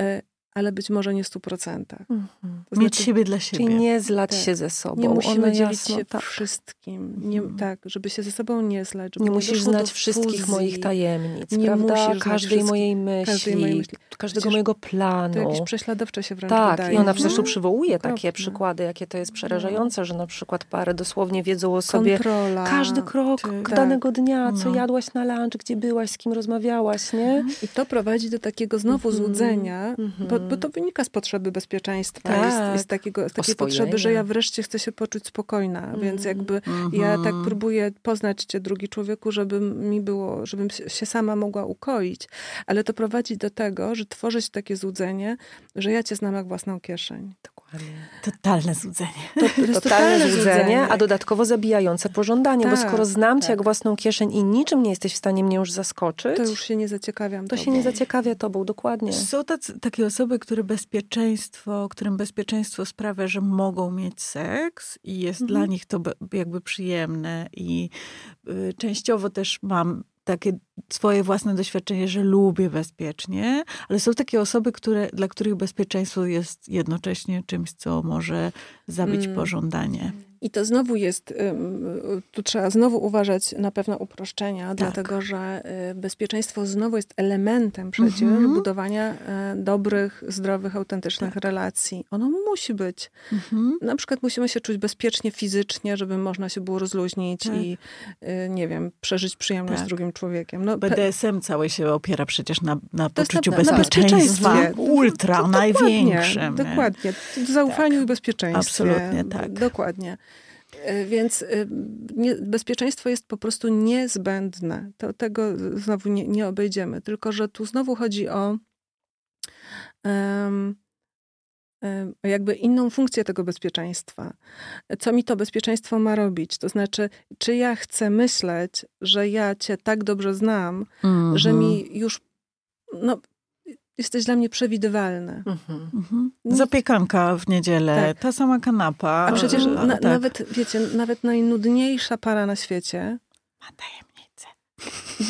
y, ale być może nie w stu procentach. Mhm. To Mieć znaczy, siebie dla siebie. Czyli nie zlać Tak. się ze sobą. nie musimy One dzielić jasno, się tak. wszystkim. Nie, Mhm. Tak, żeby się ze sobą nie zlać. Nie musisz znać wszystkich moich tajemnic, Nie prawda? Każdej mojej myśli, każdej mojej myśli. każdego Przecież mojego To planu. jakieś prześladowcze się wręcz Tak, wydaje. i ona przecież tu przywołuje takie przykłady, jakie to jest przerażające, że na przykład pary dosłownie wiedzą o sobie Kontrola. każdy krok tak. danego dnia, co No. jadłaś na lunch, gdzie byłaś, z kim rozmawiałaś, nie? I to prowadzi do takiego znowu Mhm. złudzenia, Mhm. bo, bo to wynika z potrzeby bezpieczeństwa Tak. jest, jest takiego, z takiej Oswojenia. potrzeby, że ja wreszcie chcę się poczuć spokojna, więc jakby ja tak Mhm. próbuję poznać cię, drugi człowieku, żeby mi było, żebym się się sama mogła ukoić, ale to prowadzi do tego, że tworzy się takie złudzenie, że ja cię znam jak własną kieszeń. Dokładnie. Totalne złudzenie. To, to jest Totalne złudzenie, a dodatkowo zabijające pożądanie, bo Tak, skoro znam cię tak. jak własną kieszeń i niczym nie jesteś w stanie mnie już zaskoczyć, To już się nie zaciekawiam to się tobą. nie zaciekawia tobą, dokładnie. Są tacy, takie osoby, które bezpieczeństwo, którym bezpieczeństwo sprawia, że mogą mieć seks i jest Mhm. dla nich to jakby przyjemne i y, częściowo też mam takie swoje własne doświadczenie, że lubię bezpiecznie, ale są takie osoby, które, dla których bezpieczeństwo jest jednocześnie czymś, co może zabić Mm. pożądanie. I to znowu jest, y, tu trzeba znowu uważać na pewne uproszczenia, Tak. dlatego że y, bezpieczeństwo znowu jest elementem przecież Mhm. budowania y, dobrych, zdrowych, autentycznych Tak. relacji. Ono musi być. Mhm. Na przykład musimy się czuć bezpiecznie fizycznie, żeby można się było rozluźnić Tak. i, nie wiem, przeżyć przyjemność Tak. z drugim człowiekiem. No, BDSM całe się opiera przecież na, na To poczuciu na- na bezpieczeństwa. bezpieczeństwie. Ultra, To- największym. nie? Dokładnie. W zaufaniu i bezpieczeństwie. Absolutnie tak. Dokładnie. E, Więc y, nie, bezpieczeństwo jest po prostu niezbędne. To, tego znowu nie, nie obejdziemy. Tylko, że tu znowu chodzi o o jakby inną funkcję tego bezpieczeństwa. Co mi to bezpieczeństwo ma robić? To znaczy, czy ja chcę myśleć, że ja cię tak dobrze znam, że Mhm. mi już no, jesteś dla mnie przewidywalny. Mhm. Mhm. Zapiekanka w niedzielę, Tak. ta sama kanapa. A przecież na, tak. nawet, wiecie, nawet najnudniejsza para na świecie Ma tajemnicę.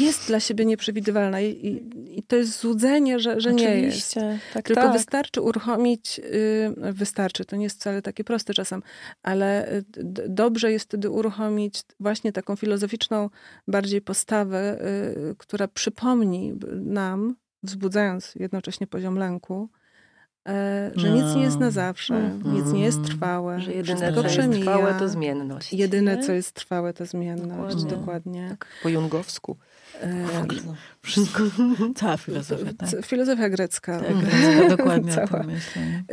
jest dla siebie nieprzewidywalna i, i, i to jest złudzenie, że, że nie jest. Oczywiście. Tak, Tylko tak. wystarczy uruchomić, y, wystarczy, to nie jest wcale takie proste czasem, ale y, d- dobrze jest wtedy uruchomić właśnie taką filozoficzną bardziej postawę, y, która przypomni nam, wzbudzając jednocześnie poziom lęku, e, że nic nie jest na zawsze, Mhm. nic nie jest trwałe, Że jedyne, wszystko co jest przemija. trwałe, to zmienność. Jedyne, nie? co jest trwałe, to zmienność. Dokładnie. Dokładnie. Tak, po jungowsku. E, Wszystko. Cała filozofia, tak. Filozofia grecka. Tak, grecka, dokładnie Cała.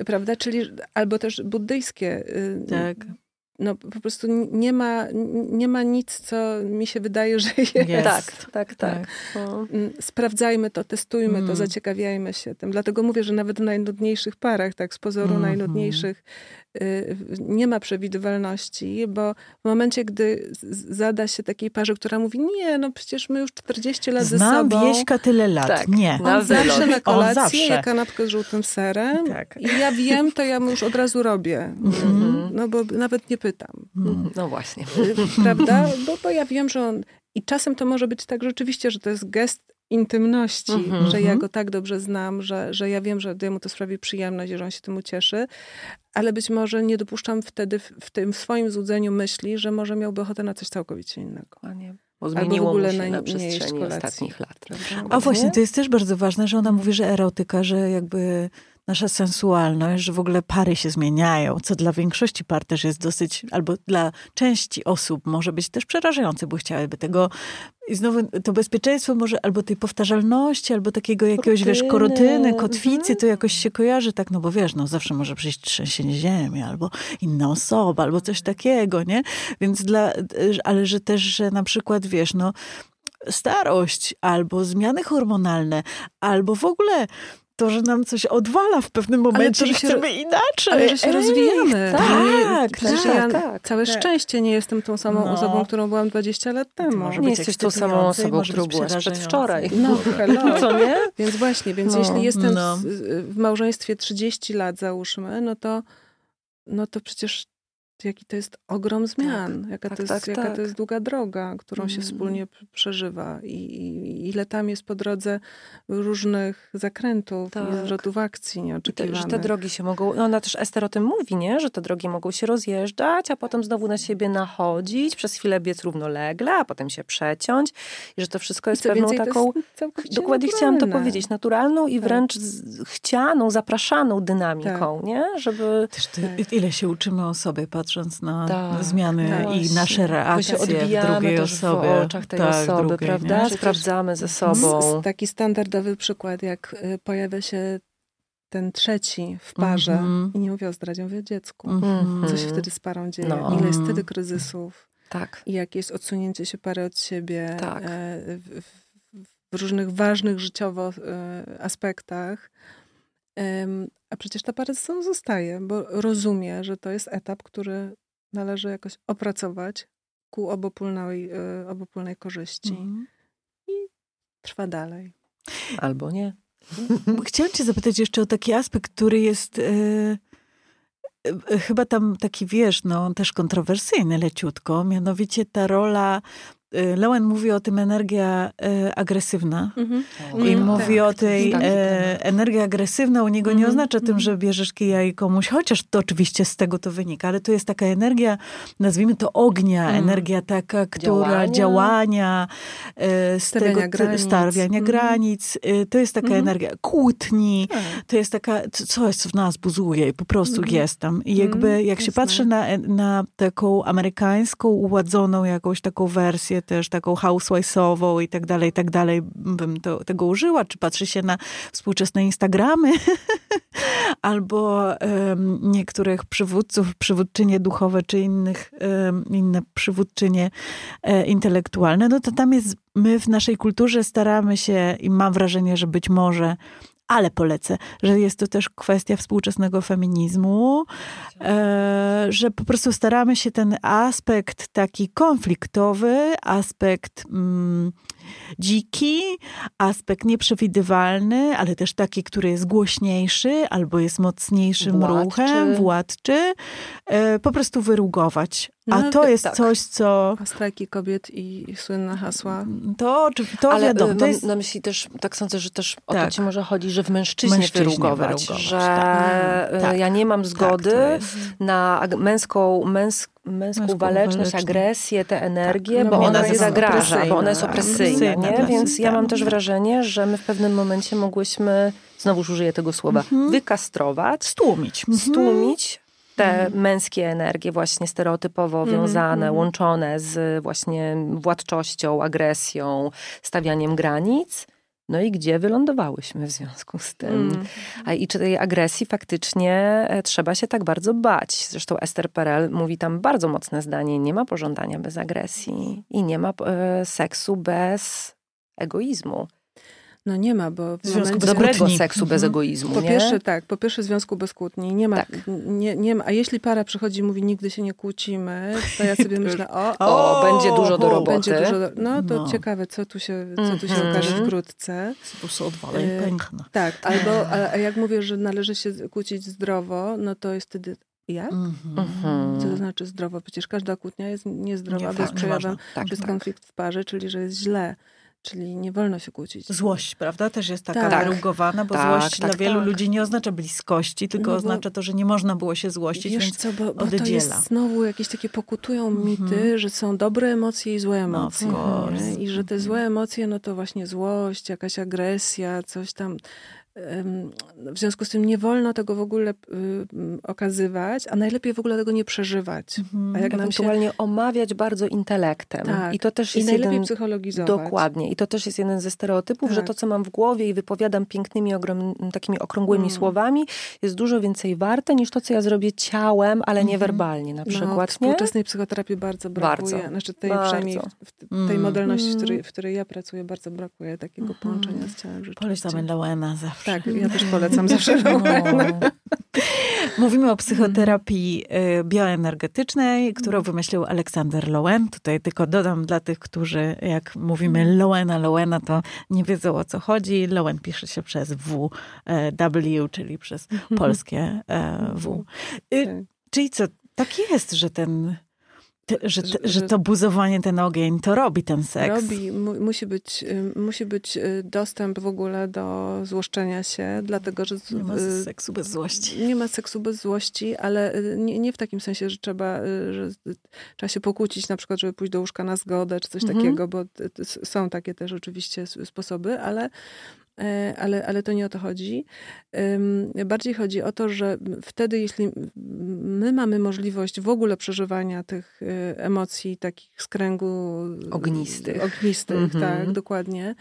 Prawda? Czyli albo też buddyjskie. y, Tak. No po prostu nie ma, nie ma nic, co mi się wydaje, że jest. Jest. Tak, tak, tak. No. Mm, Sprawdzajmy to, testujmy to, Mm. zaciekawiajmy się tym. Dlatego mówię, że nawet w najnudniejszych parach, tak z pozoru Mhm. najnudniejszych, y, nie ma przewidywalności, bo w momencie, gdy zada się takiej parze, która mówi, nie, no przecież my już 40 lat ze Znam sobą. Wieśka tyle lat. Tak. Nie. Na On zawsze wylot. na kolację zawsze. je kanapkę z żółtym serem. Tak. I ja wiem, to ja mu już od razu robię. Mhm. No bo nawet nie pytam. Mm. no właśnie. Y, Prawda? Bo, bo ja wiem, że on... I czasem to może być tak rzeczywiście, że to jest gest intymności, Mhm. że ja go tak dobrze znam, że, że ja wiem, że jemu to sprawi przyjemność, że on się tym ucieszy, ale być może nie dopuszczam wtedy w, w tym swoim złudzeniu myśli, że może miałby ochotę na coś całkowicie innego. Dokładnie. Bo Albo w zmieniło ogóle mu na- się na nie przestrzeni kolacji. ostatnich lat. Prawda? A właśnie, Nie? to jest też bardzo ważne, że ona mówi, że erotyka, że jakby nasza sensualność, że w ogóle pary się zmieniają, co dla większości par też jest dosyć, albo dla części osób może być też przerażające, bo chciałyby tego. I znowu to bezpieczeństwo może albo tej powtarzalności, albo takiego jakiegoś, wiesz, Rutyny. korotyny, kotwicy, Mhm. to jakoś się kojarzy tak, no bo wiesz, no zawsze może przyjść trzęsienie ziemi, albo inna osoba, albo coś takiego, nie? Więc dla, ale że też, że na przykład, wiesz, no starość, albo zmiany hormonalne, albo w ogóle to, że nam coś odwala w pewnym momencie i się chcemy inaczej. Ale że się Ej, rozwijamy. Tak, Przecież tak, ja tak, całe tak. szczęście nie jestem tą samą No. osobą, którą byłam 20 lat temu. może Nie być jesteś tą samą osobą, którą byłaś przedwczoraj. No, hello. Co nie? Więc właśnie, więc No. jeśli jestem No. w małżeństwie 30 lat, załóżmy, no to, no to przecież jaki to jest ogrom zmian, jaka, tak, to jest, tak, jaka tak. to jest długa droga, którą się Mm. wspólnie przeżywa I, i ile tam jest po drodze różnych zakrętów Tak. i zwrotów akcji I te, nieoczekiwanych. że te drogi się mogą, no ona też Ester o tym mówi, nie? że te drogi mogą się rozjeżdżać, a potem znowu na siebie nachodzić, przez chwilę biec równolegle, a potem się przeciąć i że to wszystko jest pewną taką, jest dokładnie chciałam to powiedzieć, naturalną i Tak. wręcz z, chcianą, zapraszaną dynamiką, nie? Żeby Też ty, Tak. ile się uczymy o sobie, patrząc na Tak, zmiany tak. i nasze My reakcje się w odbijamy drugiej też osobie. w oczach tej tak, osoby, drugiej, prawda? Nie? Przecież- Sprawdzamy ze sobą. Taki standardowy przykład, jak y, pojawia się ten trzeci w parze Mhm. i nie mówię o zdradzie, mówię o dziecku. Mhm. Co się wtedy z parą dzieje? No. Ile jest Mhm. wtedy kryzysów? Tak. I jak jest odsunięcie się pary od siebie Tak. e, w, w, w różnych ważnych życiowo e, aspektach. A przecież ta para ze sobą zostaje, bo rozumie, że to jest etap, który należy jakoś opracować ku obopólnej, e, obopólnej korzyści. Mhm. Trwa dalej. Albo nie. Chciałam cię zapytać jeszcze o taki aspekt, który jest e, chyba tam taki, wiesz, no też kontrowersyjny leciutko, mianowicie ta rola e, Lewen mówi o tym energia e, agresywna. I Mm, mówi tak, o tej e, temat. energia agresywna u niego nie Mhm, oznacza tym, mhm. że bierzesz kija i komuś, chociaż to oczywiście z tego to wynika, ale to jest taka energia, nazwijmy to ognia, Mm. energia taka, która Działania. działania, e, z Stawiania tego, granic. stawiania Mhm. granic, e, to jest taka Mhm. energia kłótni, Tak. to jest taka, coś w nas buzuje i po prostu Mhm. jest tam. I jakby, Mhm, jak się jasne. patrzy na, na taką amerykańską, uładzoną jakąś taką wersję też, taką housewive'ową i tak dalej, i tak dalej, bym to, tego użyła, czy patrzy się na współczesne Instagramy, albo em, niektórych przywódców, przywódczynie duchowe, czy innych, em, inne przywódczynie e, intelektualne, no to tam jest, my w naszej kulturze staramy się i mam wrażenie, że być może ale polecę, że jest to też kwestia współczesnego feminizmu, e, że po prostu staramy się ten aspekt taki konfliktowy, aspekt mm, dziki, aspekt nieprzewidywalny, ale też taki, który jest głośniejszy albo jest mocniejszym Władczy. ruchem, władczy, e, po prostu wyrugować. A No, to jest tak. coś, co... A strajki kobiet i słynne hasła. To, to Ale wiadomo, y, to mam jest... na myśli też, tak sądzę, że też o Tak. to ci może chodzi, że w mężczyźnie, Mężczyźnie wyrugować, wyrugować, że tak. y, Tak. ja nie mam zgody Tak, to na męską, męsk, męską, Męską waleczność, waleczność. agresję, tę energię, No bo bo ona jest zagraża, bo ona jest opresyjna. nie? dla Więc ja mam też wrażenie, że my w pewnym momencie mogłyśmy, znowuż użyję tego słowa, Mhm. wykastrować, Stłumić. Mhm. stłumić te męskie energie właśnie stereotypowo Mhm, wiązane, mhm. łączone z właśnie władczością, agresją, stawianiem granic. No i gdzie wylądowałyśmy w związku z tym? Mm. A i czy tej agresji faktycznie e, trzeba się tak bardzo bać? Zresztą Esther Perel mówi tam bardzo mocne zdanie, nie ma pożądania bez agresji i nie ma e, seksu bez egoizmu. No nie ma, bo w związku momencie... bez Dobrego kłótni. seksu bez Mhm. egoizmu, Po nie? pierwsze tak, po pierwsze związku bez kłótni. Nie ma, Tak. nie, nie ma, a jeśli para przychodzi i mówi nigdy się nie kłócimy, to ja sobie myślę, o, O, będzie dużo do o, roboty. będzie dużo, do, no to No. ciekawe, co tu się, co tu się Mhm. okaże wkrótce. Po prostu odwala i Y, pękna. Tak, albo, a, a jak mówię, że należy się kłócić zdrowo, no to jest wtedy, jak? Mhm. Co to znaczy zdrowo? Przecież każda kłótnia jest niezdrowa, Nie, bo jest przejawem. Tak, jest konflikt w parze, czyli że jest źle. Czyli nie wolno się kłócić. Złość, prawda? Też jest taka Tak. wyrugowana, bo Tak, złość tak, dla wielu tak. ludzi nie oznacza bliskości, tylko No oznacza to, że nie można było się złościć, Wiesz więc co, bo, bo to jest znowu jakieś takie pokutują mity, Mhm. że są dobre emocje i złe emocje. of course. nie? I że te złe emocje, no to właśnie złość, jakaś agresja, coś tam. W związku z tym nie wolno tego w ogóle y, mm, okazywać, a najlepiej w ogóle tego nie przeżywać. Mhm. A jak nam się... Ewentualnie omawiać bardzo intelektem. Tak. I to też I jest najlepiej jeden... psychologizować. Dokładnie. I to też jest jeden ze stereotypów, że Tak. to, co mam w głowie i wypowiadam pięknymi, ogrom, takimi okrągłymi Mm. słowami, jest dużo więcej warte niż to, co ja zrobię ciałem, ale niewerbalnie na No, w przykład. nie? współczesnej psychoterapii bardzo brakuje. Bardzo. Znaczy tej, Bardzo. przynajmniej w, w tej Mm. modalności, w Mm. której, w której ja pracuję, bardzo brakuje takiego Mhm. połączenia z ciałem rzeczywiście. Polecamy Lowena zawsze. Tak, ja też polecam zawsze Rowena. No. Mówimy o psychoterapii y, bioenergetycznej, którą wymyślił Aleksander Lowen. Tutaj tylko dodam dla tych, którzy jak mówimy Lowena, Lowena, to nie wiedzą o co chodzi. Lowen pisze się przez W, e, W, czyli przez polskie e, W. Y, Tak. Czyli co, tak jest, że ten, te, że, Że- że to buzowanie, ten ogień, to robi ten seks. Robi, mu, musi, być, musi być y, dostęp w ogóle do złoszczenia się, dlatego że Nie ma y, seksu bez złości. nie ma seksu bez złości, ale y, nie, nie w takim sensie, że trzeba, że trzeba się pokłócić na przykład, żeby pójść do łóżka na zgodę, czy coś Mhm. takiego, bo są takie też oczywiście sposoby, ale, ale, ale to nie o to chodzi. Bardziej chodzi o to, że wtedy, jeśli my mamy możliwość w ogóle przeżywania tych y, emocji takich z kręgu y, Ognistych. ognistych Mhm. tak, dokładnie.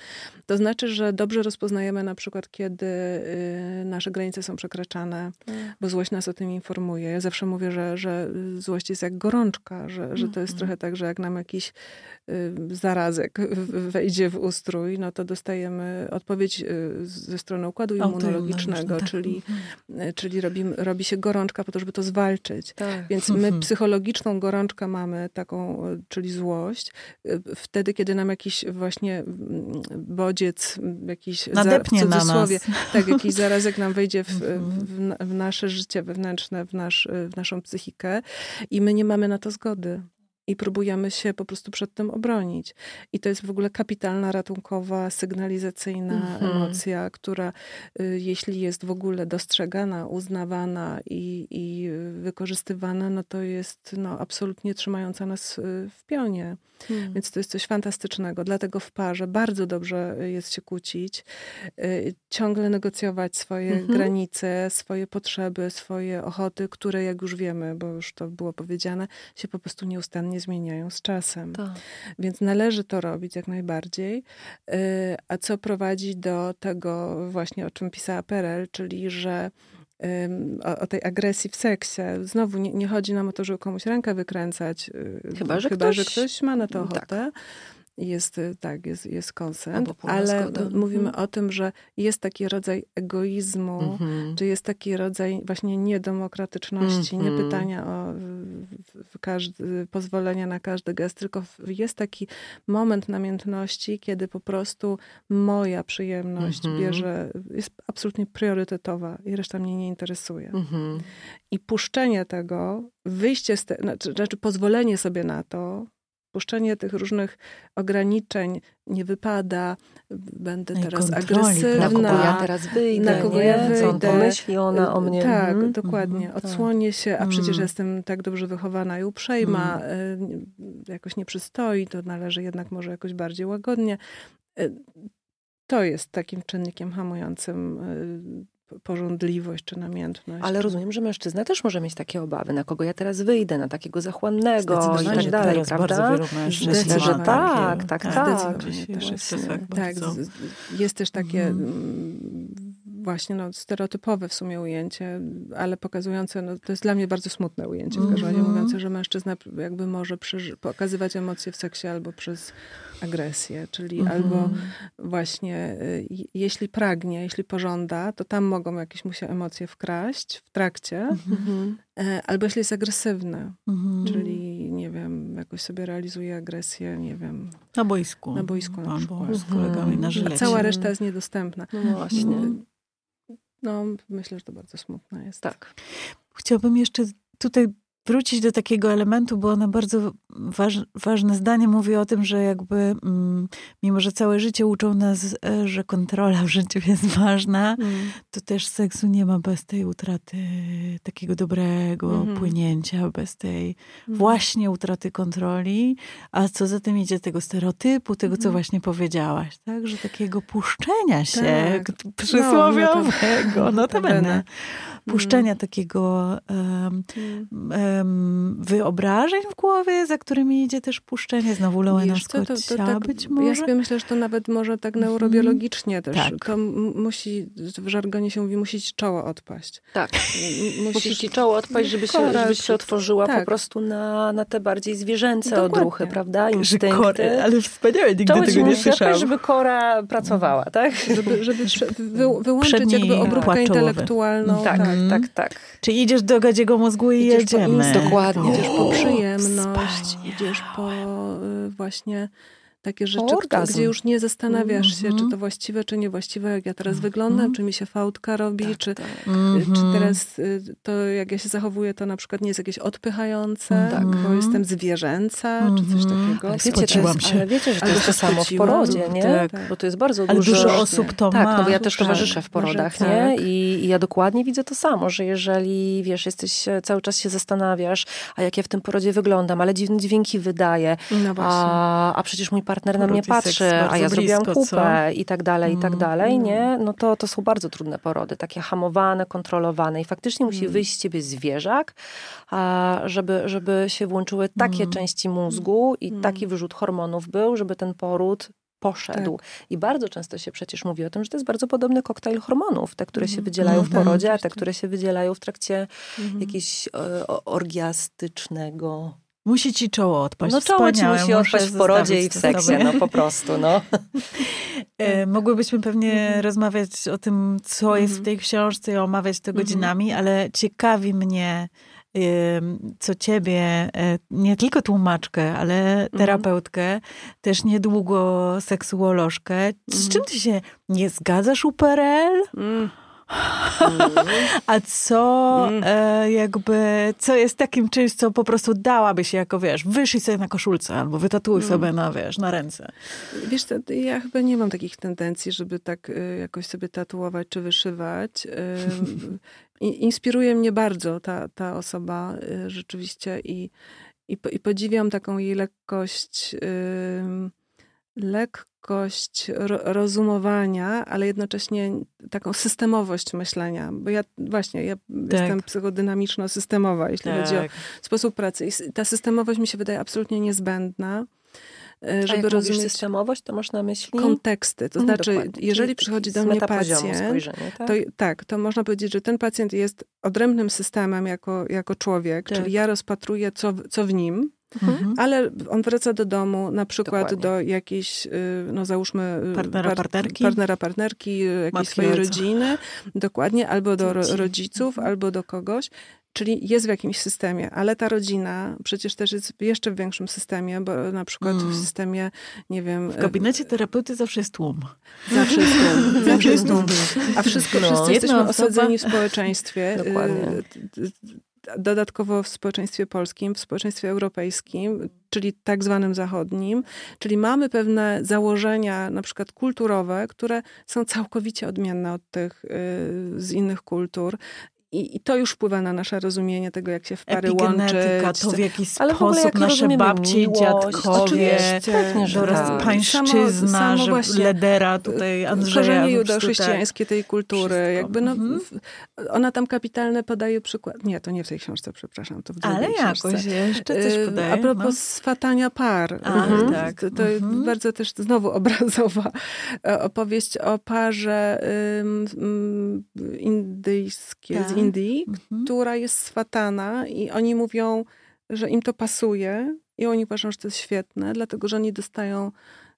To znaczy, że dobrze rozpoznajemy na przykład, kiedy nasze granice są przekraczane, bo złość nas o tym informuje. Ja zawsze mówię, że, że złość jest jak gorączka, że, że to jest Mhm. trochę tak, że jak nam jakiś zarazek w- wejdzie w ustrój, no to dostajemy odpowiedź y, ze strony układu immunologicznego, tak. czyli, y, czyli robi, robi się gorączka po to, żeby to zwalczyć. Tak. Więc my Mhm. psychologiczną gorączkę mamy, taką, y, czyli złość, y, wtedy, kiedy nam jakiś właśnie bodziec, jakiś za- Nadepnie w na nas. cudzysłowie, tak, jakiś zarazek nam wejdzie w, Mhm. w, na- w nasze życie wewnętrzne, w, nasz, w naszą psychikę i my nie mamy na to zgody. I próbujemy się po prostu przed tym obronić. I to jest w ogóle kapitalna, ratunkowa, sygnalizacyjna Mhm. emocja, która y, jeśli jest w ogóle dostrzegana, uznawana i, i y, wykorzystywana, no to jest no, absolutnie trzymająca nas y, w pionie. Hmm. Więc to jest coś fantastycznego. Dlatego w parze bardzo dobrze jest się kłócić, y, ciągle negocjować swoje Mhm. granice, swoje potrzeby, swoje ochoty, które jak już wiemy, bo już to było powiedziane, się po prostu nieustannie zmieniają z czasem. Tak. Więc należy to robić jak najbardziej. Y, A co prowadzi do tego właśnie, o czym pisała Perel, czyli że o, o tej agresji w seksie. Znowu nie, nie chodzi nam o to, żeby komuś rękę wykręcać. y, Chyba, że chyba, ktoś- że ktoś ma na to Tak. Jest, y, tak, jest, jest pełna ale zgoda. mówimy Mhm. o tym, że jest taki rodzaj egoizmu, Mhm. czy jest taki rodzaj właśnie niedemokratyczności, nie Mhm. pytania o każdy, pozwolenia na każdy gest, tylko jest taki moment namiętności, kiedy po prostu moja przyjemność Mhm. bierze, jest absolutnie priorytetowa i reszta mnie nie interesuje. Mhm. I puszczenie tego, wyjście z tego, znaczy, znaczy pozwolenie sobie na to, puszczenie tych różnych ograniczeń, nie wypada, będę No teraz agresywna. Na kogo ja teraz wyjdę, na kogo nie? ja Co on wyjdę. pomyśli ona o mnie? Tak, Mhm. dokładnie. Mhm, Odsłonię się, a przecież Mhm. jestem tak dobrze wychowana i uprzejma, Mhm. y, jakoś nie przystoi, to należy jednak może jakoś bardziej łagodnie. Y, To jest takim czynnikiem hamującym y, pożądliwość czy namiętność. Ale rozumiem, że mężczyzna też może mieć takie obawy, na kogo ja teraz wyjdę, na takiego zachłannego i tak dalej, teraz prawda? bardzo wielu Myślę, że tak, tak, tak. Dziś tak. jest to tak Tak, jest też takie Mhm. mm, właśnie no, stereotypowe w sumie ujęcie, ale pokazujące, no, to jest dla mnie bardzo smutne ujęcie w każdym razie, Mhm. mówiące, że mężczyzna jakby może przeży- pokazywać emocje w seksie albo przez agresję, czyli Mhm. albo właśnie y, jeśli pragnie, jeśli pożąda, to tam mogą jakieś mu się emocje wkraść w trakcie, Mhm. e, albo jeśli jest agresywny, Mhm. czyli nie wiem, jakoś sobie realizuje agresję, nie wiem, Na boisku. na boisku na Albo przykład. z kolegami na Mhm. żylecie. A cała reszta jest niedostępna. No właśnie. No, myślę, że to bardzo smutne jest. Tak. Chciałabym jeszcze tutaj wrócić do takiego elementu, bo ona bardzo waż, ważne zdanie mówi o tym, że jakby mm, mimo, że całe życie uczą nas, e, że kontrola w życiu jest ważna, mm. to też seksu nie ma bez tej utraty takiego dobrego mm. płynięcia, bez tej mm. właśnie utraty kontroli, a co za tym idzie tego stereotypu, tego, co mhm. właśnie powiedziałaś, tak? Że takiego puszczenia się tak. przysłowiowego, no, notabene puszczenia mm. takiego um, wyobrażeń w głowie, za którymi idzie też puszczenie. Znowu Leona Scott to, to, tak, być może? Ja sobie myślę, że to nawet może tak mhm. neurobiologicznie też. Tak. To musi, w żargonie się mówi, musi ci czoło odpaść. Tak. Musisz... Musi ci czoło odpaść, żeby się, żebyś się otworzyła tak. po prostu na, na te bardziej zwierzęce Dokładnie. odruchy, prawda? Instynkty. Kore, ale wspaniałe, nigdy czoło tego nie słyszałam. żeby kora pracowała, tak? Żeby, żeby wy, wyłączyć jakby obróbkę intelektualną. Tak. Tak, tak, tak. Czyli idziesz do gadziego mózgu i idziesz jedziemy. Dokładnie. Idziesz po przyjemność, idziesz po y, właśnie takie rzeczy, gdzie już nie zastanawiasz się, czy to mhm. właściwe, czy niewłaściwe, jak ja teraz -hmm. wyglądam, czy mi się fałdka robi, tak, czy, tak. -hmm. czy teraz y, to, jak ja się zachowuję, to na przykład nie jest jakieś odpychające, tak, bo jestem zwierzęca, czy coś mhm. takiego. Ale wiecie, to jest, ale wiecie, że to jest to samo w porodzie, nie? Tak. Bo to jest bardzo ale dużo, dużo osób to tak, ma. no bo ja też towarzyszę w porodach, nie? Tak. I, I, ja dokładnie widzę to samo, że jeżeli, wiesz, jesteś, cały czas się zastanawiasz, a jak ja w tym porodzie wyglądam, ale dziwne dźwięki wydaję, no a, a przecież mój partner na mnie patrzy, a ja zrobiłam kupę co? i tak dalej, i tak mm, dalej, mm. nie? No to, to są bardzo trudne porody, takie hamowane, kontrolowane i faktycznie musi mm. wyjść z ciebie zwierzak, a żeby, żeby się włączyły takie części mózgu i taki wyrzut hormonów był, żeby ten poród poszedł. Tak. I bardzo często się przecież mówi o tym, że to jest bardzo podobny koktajl hormonów. Te, które się wydzielają w mhm. porodzie, a te, które się wydzielają w trakcie mhm. jakiegoś e, orgiastycznego Musi ci czoło odpaść. No czoło ci musi odpaść w porodzie i w seksie, no po prostu, no. e, mogłybyśmy pewnie mhm. rozmawiać o tym, co jest w mhm. tej książce i omawiać to mhm. godzinami, ale ciekawi mnie, co ciebie, e, nie tylko tłumaczkę, ale terapeutkę, też niedługo seksuolożkę. Z czym ty się nie zgadzasz u PRL? Mm. A co mm. e, jakby, co jest takim czymś, co po prostu dałaby się jako, wiesz, wyszli sobie na koszulce albo wytatuj mm. sobie na, wiesz, na ręce. Wiesz, ja chyba nie mam takich tendencji, żeby tak y, jakoś sobie tatuować czy wyszywać. Y, inspiruje mnie bardzo ta, ta osoba y, rzeczywiście i, i, i podziwiam taką jej lekkość, lekkość lekkość rozumowania, ale jednocześnie taką systemowość myślenia. Bo ja właśnie, ja tak. jestem psychodynamiczno-systemowa, jeśli tak. chodzi o sposób pracy. I ta systemowość mi się wydaje absolutnie niezbędna e, żeby rozumieć systemowość, to masz na myśli konteksty. To mhm, znaczy, Dokładnie. jeżeli przychodzi do mnie pacjent, tak? To, tak, to można powiedzieć, że ten pacjent jest odrębnym systemem jako, jako człowiek, tak. czyli ja rozpatruję, co, co w nim, Mhm. Ale on wraca do domu, na przykład Dokładnie. do jakiejś, y, no załóżmy... Y, partnera, partnerki. Partnera, partnerki, y, jakiejś Matki swojej ojca. rodziny. Dokładnie, albo do rodziców, mhm. albo do kogoś. Czyli jest w jakimś systemie, ale ta rodzina przecież też jest jeszcze w większym systemie, bo na przykład mm. w systemie, nie wiem... W gabinecie terapeuty zawsze jest tłum. Zawsze jest tłum. Zawsze jest tłum. A wszystko, no, wszyscy jesteśmy osadzeni w społeczeństwie. Dokładnie dodatkowo w społeczeństwie polskim, w społeczeństwie europejskim, czyli tak zwanym zachodnim, czyli mamy pewne założenia, na przykład kulturowe, które są całkowicie odmienne od tych y, z innych kultur. I, I, to już wpływa na nasze rozumienie tego, jak się w pary łączyć. to w jaki Ale sposób ogóle, nasze babci, dziadkowie, oraz tak. pańszczyzna, samo, samo że Ledera tutaj, Andrzeja. Korzenie judeo-chrześcijańskie tej kultury. Wszystko. Jakby no, mhm. Ona tam kapitalne podaje przykład. Nie, to nie w tej książce, przepraszam, to w Ale książce. jakoś jeszcze coś y, podaje. A propos no. swatania par. A, mhm. tak. To, to mhm. bardzo też znowu obrazowa e, opowieść o parze um, indyjskiej, tak Indii, mhm. która jest swatana i oni mówią, że im to pasuje i oni uważają, że to jest świetne, dlatego że oni dostają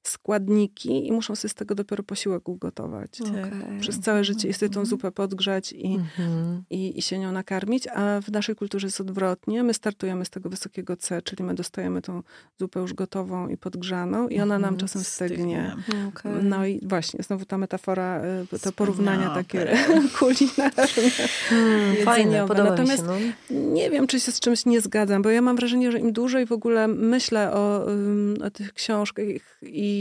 składniki i muszą sobie z tego dopiero posiłek ugotować. Okay. Przez całe życie jest tą Mhm. zupę podgrzać i, Mhm. i, i się nią nakarmić, a w naszej kulturze jest odwrotnie. My startujemy z tego wysokiego C, czyli my dostajemy tą zupę już gotową i podgrzaną i ona nam Mhm, czasem stygnie. Okay. No i właśnie, znowu ta metafora, te Wspaniała porównania takie opera. kulinarne. Hmm, fajne, podoba Natomiast mi się. No. nie wiem, czy się z czymś nie zgadzam, bo ja mam wrażenie, że im dłużej w ogóle myślę o, o tych książkach i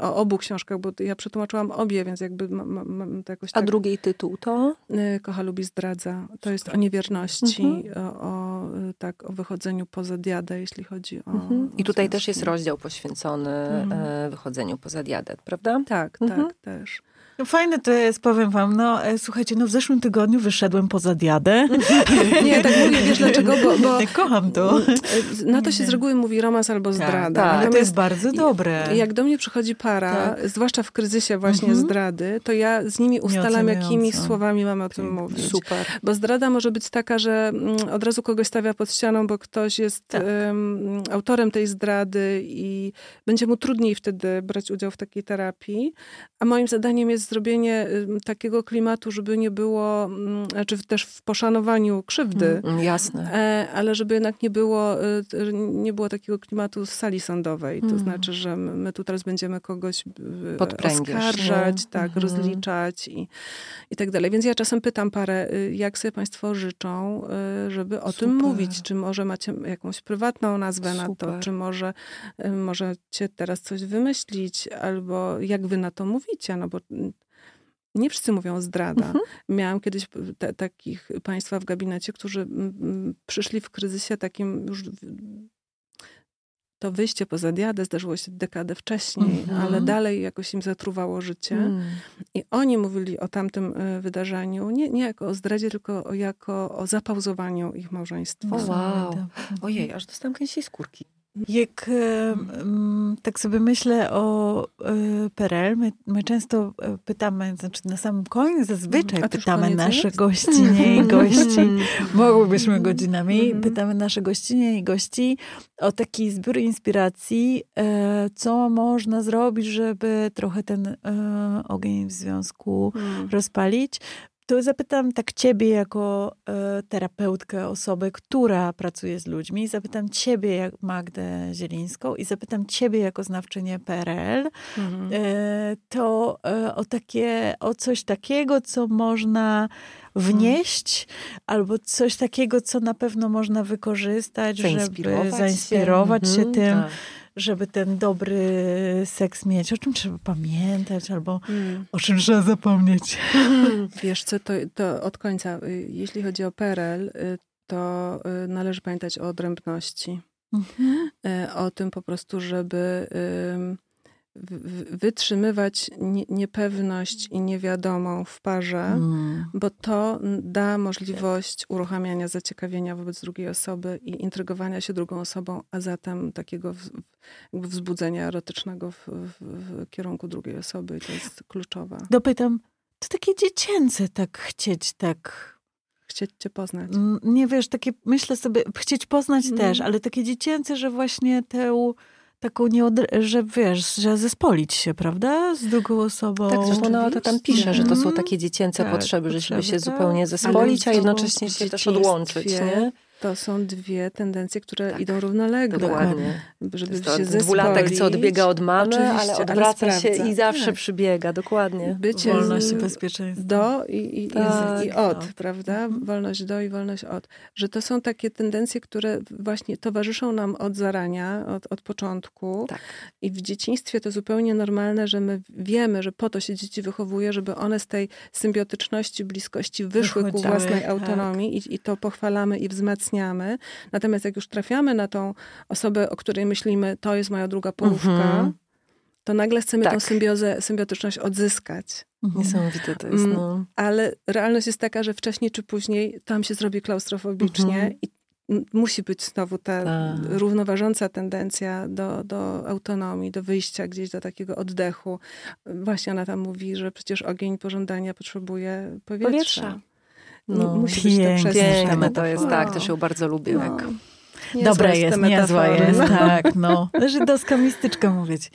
o obu książkach, bo ja przetłumaczyłam obie, więc jakby mam, mam, to jakoś A tak... drugi tytuł to? y, Kocha, lubi, zdradza. To jest o niewierności, Mhm. o, o, y, tak, o wychodzeniu poza diadę, jeśli chodzi o... Mhm. I tutaj o też jest rozdział poświęcony Mhm. e, wychodzeniu poza diadet, prawda? Tak, Mhm. tak, też. No fajne to jest, powiem wam, no e, słuchajcie, no w zeszłym tygodniu wyszedłem poza diadę. Nie, tak mówię, wiesz dlaczego, bo... bo Kocham to. na to się z reguły mówi romans albo zdrada. tak. Ale to jest bardzo dobre. Jak do mnie przychodzi para, Tak. zwłaszcza w kryzysie właśnie Mhm. zdrady, to ja z nimi ustalam, jakimi słowami mamy o tym Pięknie. mówić. Super. Bo zdrada może być taka, że mm, od razu kogoś stawia pod ścianą, bo ktoś jest Tak. em, autorem tej zdrady i będzie mu trudniej wtedy brać udział w takiej terapii. A moim zadaniem jest zrobienie takiego klimatu, żeby nie było, mm, znaczy też w poszanowaniu krzywdy, Mm, jasne. E, ale żeby jednak nie było, t- nie było takiego klimatu z sali sądowej. To Mhm. znaczy, że my tu teraz będziemy kogoś Podpręgiesz, oskarżać, nie? tak, Mhm. rozliczać i, i tak dalej. Więc ja czasem pytam parę, y, jak sobie państwo życzą, y, żeby o tym Super. mówić. Czy może macie jakąś prywatną nazwę na to, Super. czy może y, możecie teraz coś wymyślić, albo jak wy na to mówicie, no bo mm, nie wszyscy mówią zdrada. Mhm. Miałam kiedyś te, takich państwa w gabinecie, którzy przyszli w kryzysie takim już. To wyjście poza diadę zdarzyło się dekadę wcześniej, Mhm. ale dalej jakoś im zatruwało życie. Mm. I oni mówili o tamtym y, wydarzeniu nie, nie jako o zdradzie, tylko jako o zapauzowaniu ich małżeństwa. O, wow. Ojej, aż dostałam kęsiej skórki. Jak mm, tak sobie myślę o e, PRL, my, my często e, pytamy, znaczy na samym końcu zazwyczaj A to już pytamy nasze jest? gościnie i gości, mogłybyśmy godzinami, pytamy nasze gościnie i gości o taki zbiór inspiracji, e, co można zrobić, żeby trochę ten ogień w związku Mm. rozpalić. To zapytam tak ciebie jako e, terapeutkę, osobę, która pracuje z ludźmi, zapytam ciebie jak Magdę Zielińską i zapytam ciebie jako znawczynię PRL, Mhm. e, to e, o takie, o coś takiego, co można wnieść, albo coś takiego, co na pewno można wykorzystać, żeby Zainspirować się. zainspirować się, Mhm, tym, tak. Żeby ten dobry seks mieć, o czym trzeba pamiętać, albo Mm. o czym trzeba zapomnieć. Wiesz co, to, to od końca. y, Jeśli chodzi o PRL, y, to y, należy pamiętać o odrębności. Mhm. o tym po prostu, żeby wytrzymywać nie- niepewność i niewiadomą w parze, Mm. bo to da możliwość uruchamiania zaciekawienia wobec drugiej osoby i intrygowania się drugą osobą, a zatem takiego wzbudzenia erotycznego w, w, w kierunku drugiej osoby. I to jest kluczowe. Dopytam, to takie dziecięce tak chcieć, tak, Chcieć cię poznać. mm, nie wiesz, takie, myślę sobie, chcieć poznać Mm. też, ale takie dziecięce, że właśnie tę taką nieodr- że wiesz, że zespolić się, prawda, z drugą osobą. Tak, zresztą ona to tam pisze, że to są Mhm. takie dziecięce Tak, potrzeby, że żeby potrzeby, się tak. zupełnie zespolić, a jednocześnie się też odłączyć, nie? To są dwie tendencje, które Tak. idą równolegle. Dokładnie. Żeby Jest się to zespolić. dwulatek, co odbiega od mamy, Oczywiście, ale ale odwraca się sprawdza. i zawsze Tak. przybiega, dokładnie. Bycie Wolność i bezpieczeństwo. do i, i, Tak, i od, tak. prawda? Mhm. Wolność do i wolność od. Że to są takie tendencje, które właśnie towarzyszą nam od zarania, od, od początku. Tak. I w dzieciństwie to zupełnie normalne, że my wiemy, że po to się dzieci wychowuje, żeby one z tej symbiotyczności, bliskości wyszły ku własnej tak. autonomii i, i to pochwalamy i wzmacniamy. Natomiast jak już trafiamy na tą osobę, o której myślimy, to jest moja druga połówka, Mhm. to nagle chcemy Tak. tą symbiozę, symbiotyczność odzyskać. Mhm. Niesamowite to jest, Mm. no. Ale realność jest taka, że wcześniej czy później tam się zrobi klaustrofobicznie Mhm. i musi być znowu ta Tak. równoważąca tendencja do, do autonomii, do wyjścia gdzieś do takiego oddechu. Właśnie ona tam mówi, że przecież ogień pożądania potrzebuje powietrza. Powietrza. No, musi być to Piękne, przestrzeń. Piękne to jest, tak, też ją bardzo lubię. No. Tak. Niezła Dobra jest niezła jest, tak, no. Żydowska mistyczka mówić.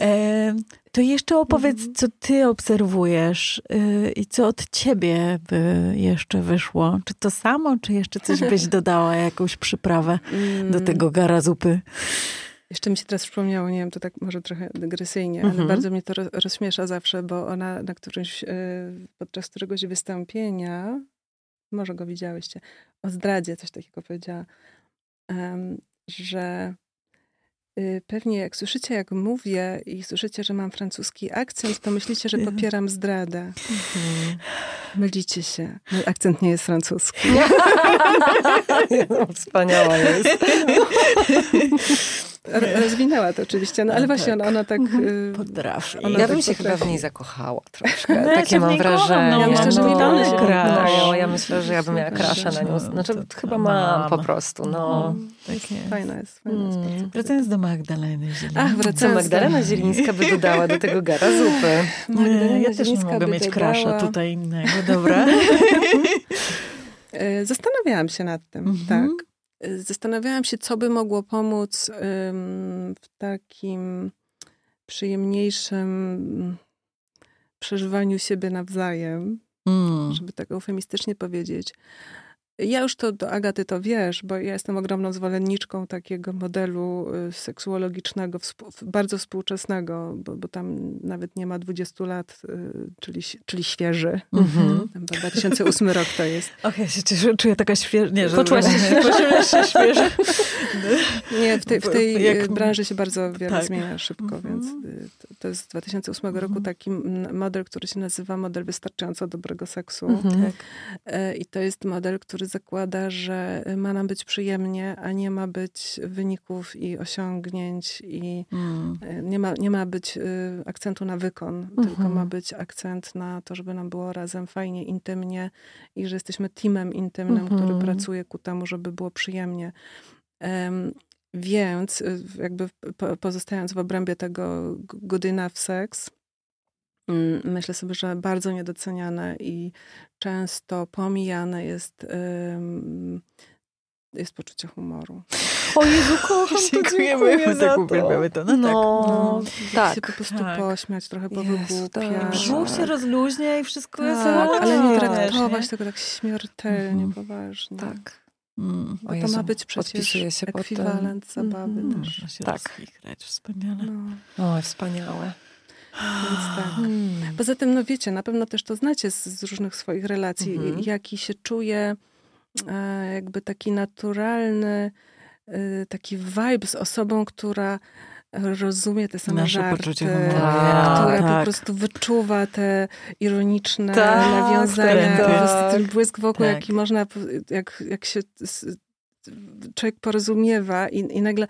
E, to jeszcze opowiedz, Mhm. co ty obserwujesz y, i co od ciebie by jeszcze wyszło. Czy to samo, czy jeszcze coś byś dodała, jakąś przyprawę do Mm. tego gara zupy? Jeszcze mi się teraz przypomniało, nie wiem, to tak może trochę dygresyjnie, Mhm. ale bardzo mnie to ro- rozśmiesza zawsze, bo ona na którymś, e, podczas któregoś wystąpienia, może go widziałyście, o zdradzie coś takiego powiedziała, że y, pewnie jak słyszycie, jak mówię i słyszycie, że mam francuski akcent, to myślicie, że popieram zdradę. Mhm. Mylicie się. Mój akcent nie jest francuski. Wspaniała jest. Ro- Rozwinęła to oczywiście, no ale No właśnie tak. ona, ona tak... y, Potrafi. Ona Ja tak bym się chyba w niej zakochała troszkę. No, ja Takie w mam wrażenie. no, Ja myślę, że no, mi dane wydają. Ja myślę, że ja bym miała krasza na nią. że- Znaczy, to- chyba mam mam. po prostu, no. Tak jest. Fajna jest, fajna jest Mm. bardzo. Wracając do Magdaleny Zielińskiej. Ach, Co wracając Magdalena do... Zielińska by dodała do tego gara zupy? Magdalena ja też nie mogę mieć krasza tutaj innego, dobra. E, Zastanawiałam się nad tym, Mhm. tak. Zastanawiałam się, co by mogło pomóc w takim przyjemniejszym przeżywaniu siebie nawzajem, Mm. żeby tak eufemistycznie powiedzieć. Ja już to do Agaty to wiesz, bo ja jestem ogromną zwolenniczką takiego modelu y, seksuologicznego, bardzo współczesnego, bo, bo tam nawet nie ma 20 lat, y, czyli, czyli świeży. Mhm. Chyba 2008 rok to jest. Och, ja się cieszę, czuję taka świeża. Nie, Poczułaś się? Poczułaś się świeża. Nie, w tej, w tej Jak- y, branży się bardzo wiele tak. zmienia szybko, Mhm. więc to, to jest z 2008 roku Mhm. taki model, który się nazywa model wystarczająco dobrego seksu. Mhm. Tak. I to jest model, który zakłada, że ma nam być przyjemnie, a nie ma być wyników i osiągnięć i Mm. e, nie ma, nie ma być y, akcentu na wykon, tylko Mhm. ma być akcent na to, żeby nam było razem fajnie, intymnie i że jesteśmy teamem intymnym, Mhm. który pracuje ku temu, żeby było przyjemnie. Em, więc y, jakby po, pozostając w obrębie tego g- good enough sex, mm, myślę sobie, że bardzo niedoceniane i często pomijane jest, jest poczucie humoru. O Jezu, kocham to, Dziękujemy, dziękuję my za tak to. uwielbiamy to. No No, tak. się tak. po prostu tak. pośmiać, trochę powygłupiać. tak. Brzuch się rozluźnia i wszystko jest Tak, ale nie traktować wiesz, tego tak śmiertelnie, Mhm. poważnie. Tak. Mm. Bo to ma być przecież się ekwiwalent zabawy Mhm. też. Można się Tak. wspaniale. No, O, wspaniałe. Więc tak. Hmm. Poza tym, no wiecie, na pewno też to znacie z, z różnych swoich relacji, Mhm. jaki się czuje e, jakby taki naturalny, e, taki vibe z osobą, która rozumie te same Nasze żarty, poczucie humoru. Tak, która po tak. prostu wyczuwa te ironiczne Tak, nawiązania, tak. po prostu ten błysk wokół, Tak. jaki można, jak, jak się człowiek porozumiewa i, i nagle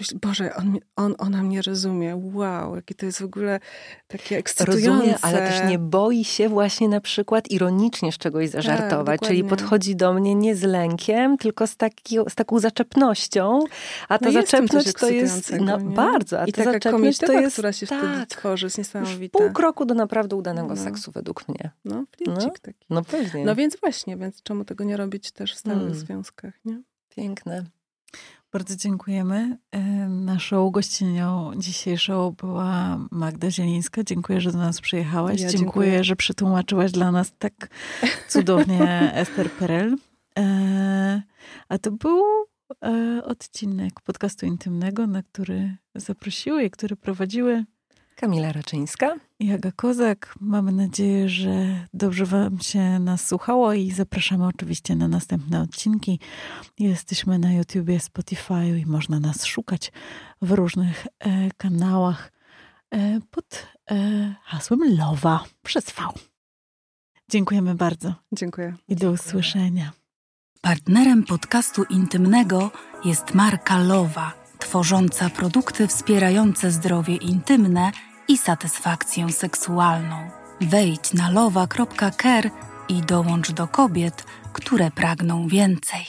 myśli, Boże, on, on, ona mnie rozumie. Wow, jakie to jest w ogóle takie ekscytujące. Rozumie, ale też nie boi się właśnie na przykład ironicznie z czegoś zażartować. czyli dokładnie. podchodzi do mnie nie z lękiem, tylko z, taki, z taką zaczepnością. A ta No coś zaczepność to jest no, bardzo. A I ta taka zaczepność to jest która się wtedy tak, tworzy, jest niesamowita. pół kroku do naprawdę udanego No. seksu według mnie. No, flicik taki. No pewnie. No więc właśnie, więc czemu tego nie robić też w stałych Mm. związkach, nie? Piękne. Bardzo dziękujemy. Naszą gościnią dzisiejszą była Magda Zielińska. Dziękuję, że do nas przyjechałaś. Ja dziękuję, dziękuję. że przetłumaczyłaś dla nas tak cudownie Ester Perel. E, A to był e, odcinek podcastu intymnego, na który zaprosiły i który prowadziły Kamila Raczyńska. i Aga Kozak. Mamy nadzieję, że dobrze Wam się nas słuchało i zapraszamy oczywiście na następne odcinki. Jesteśmy na YouTubie, Spotify i można nas szukać w różnych e, kanałach e, pod e, hasłem Lowa przez V. Dziękujemy bardzo Dziękuję. i do usłyszenia. Partnerem podcastu intymnego jest marka Lowa, tworząca produkty wspierające zdrowie intymne i satysfakcję seksualną. Wejdź na lowa.care i dołącz do kobiet, które pragną więcej.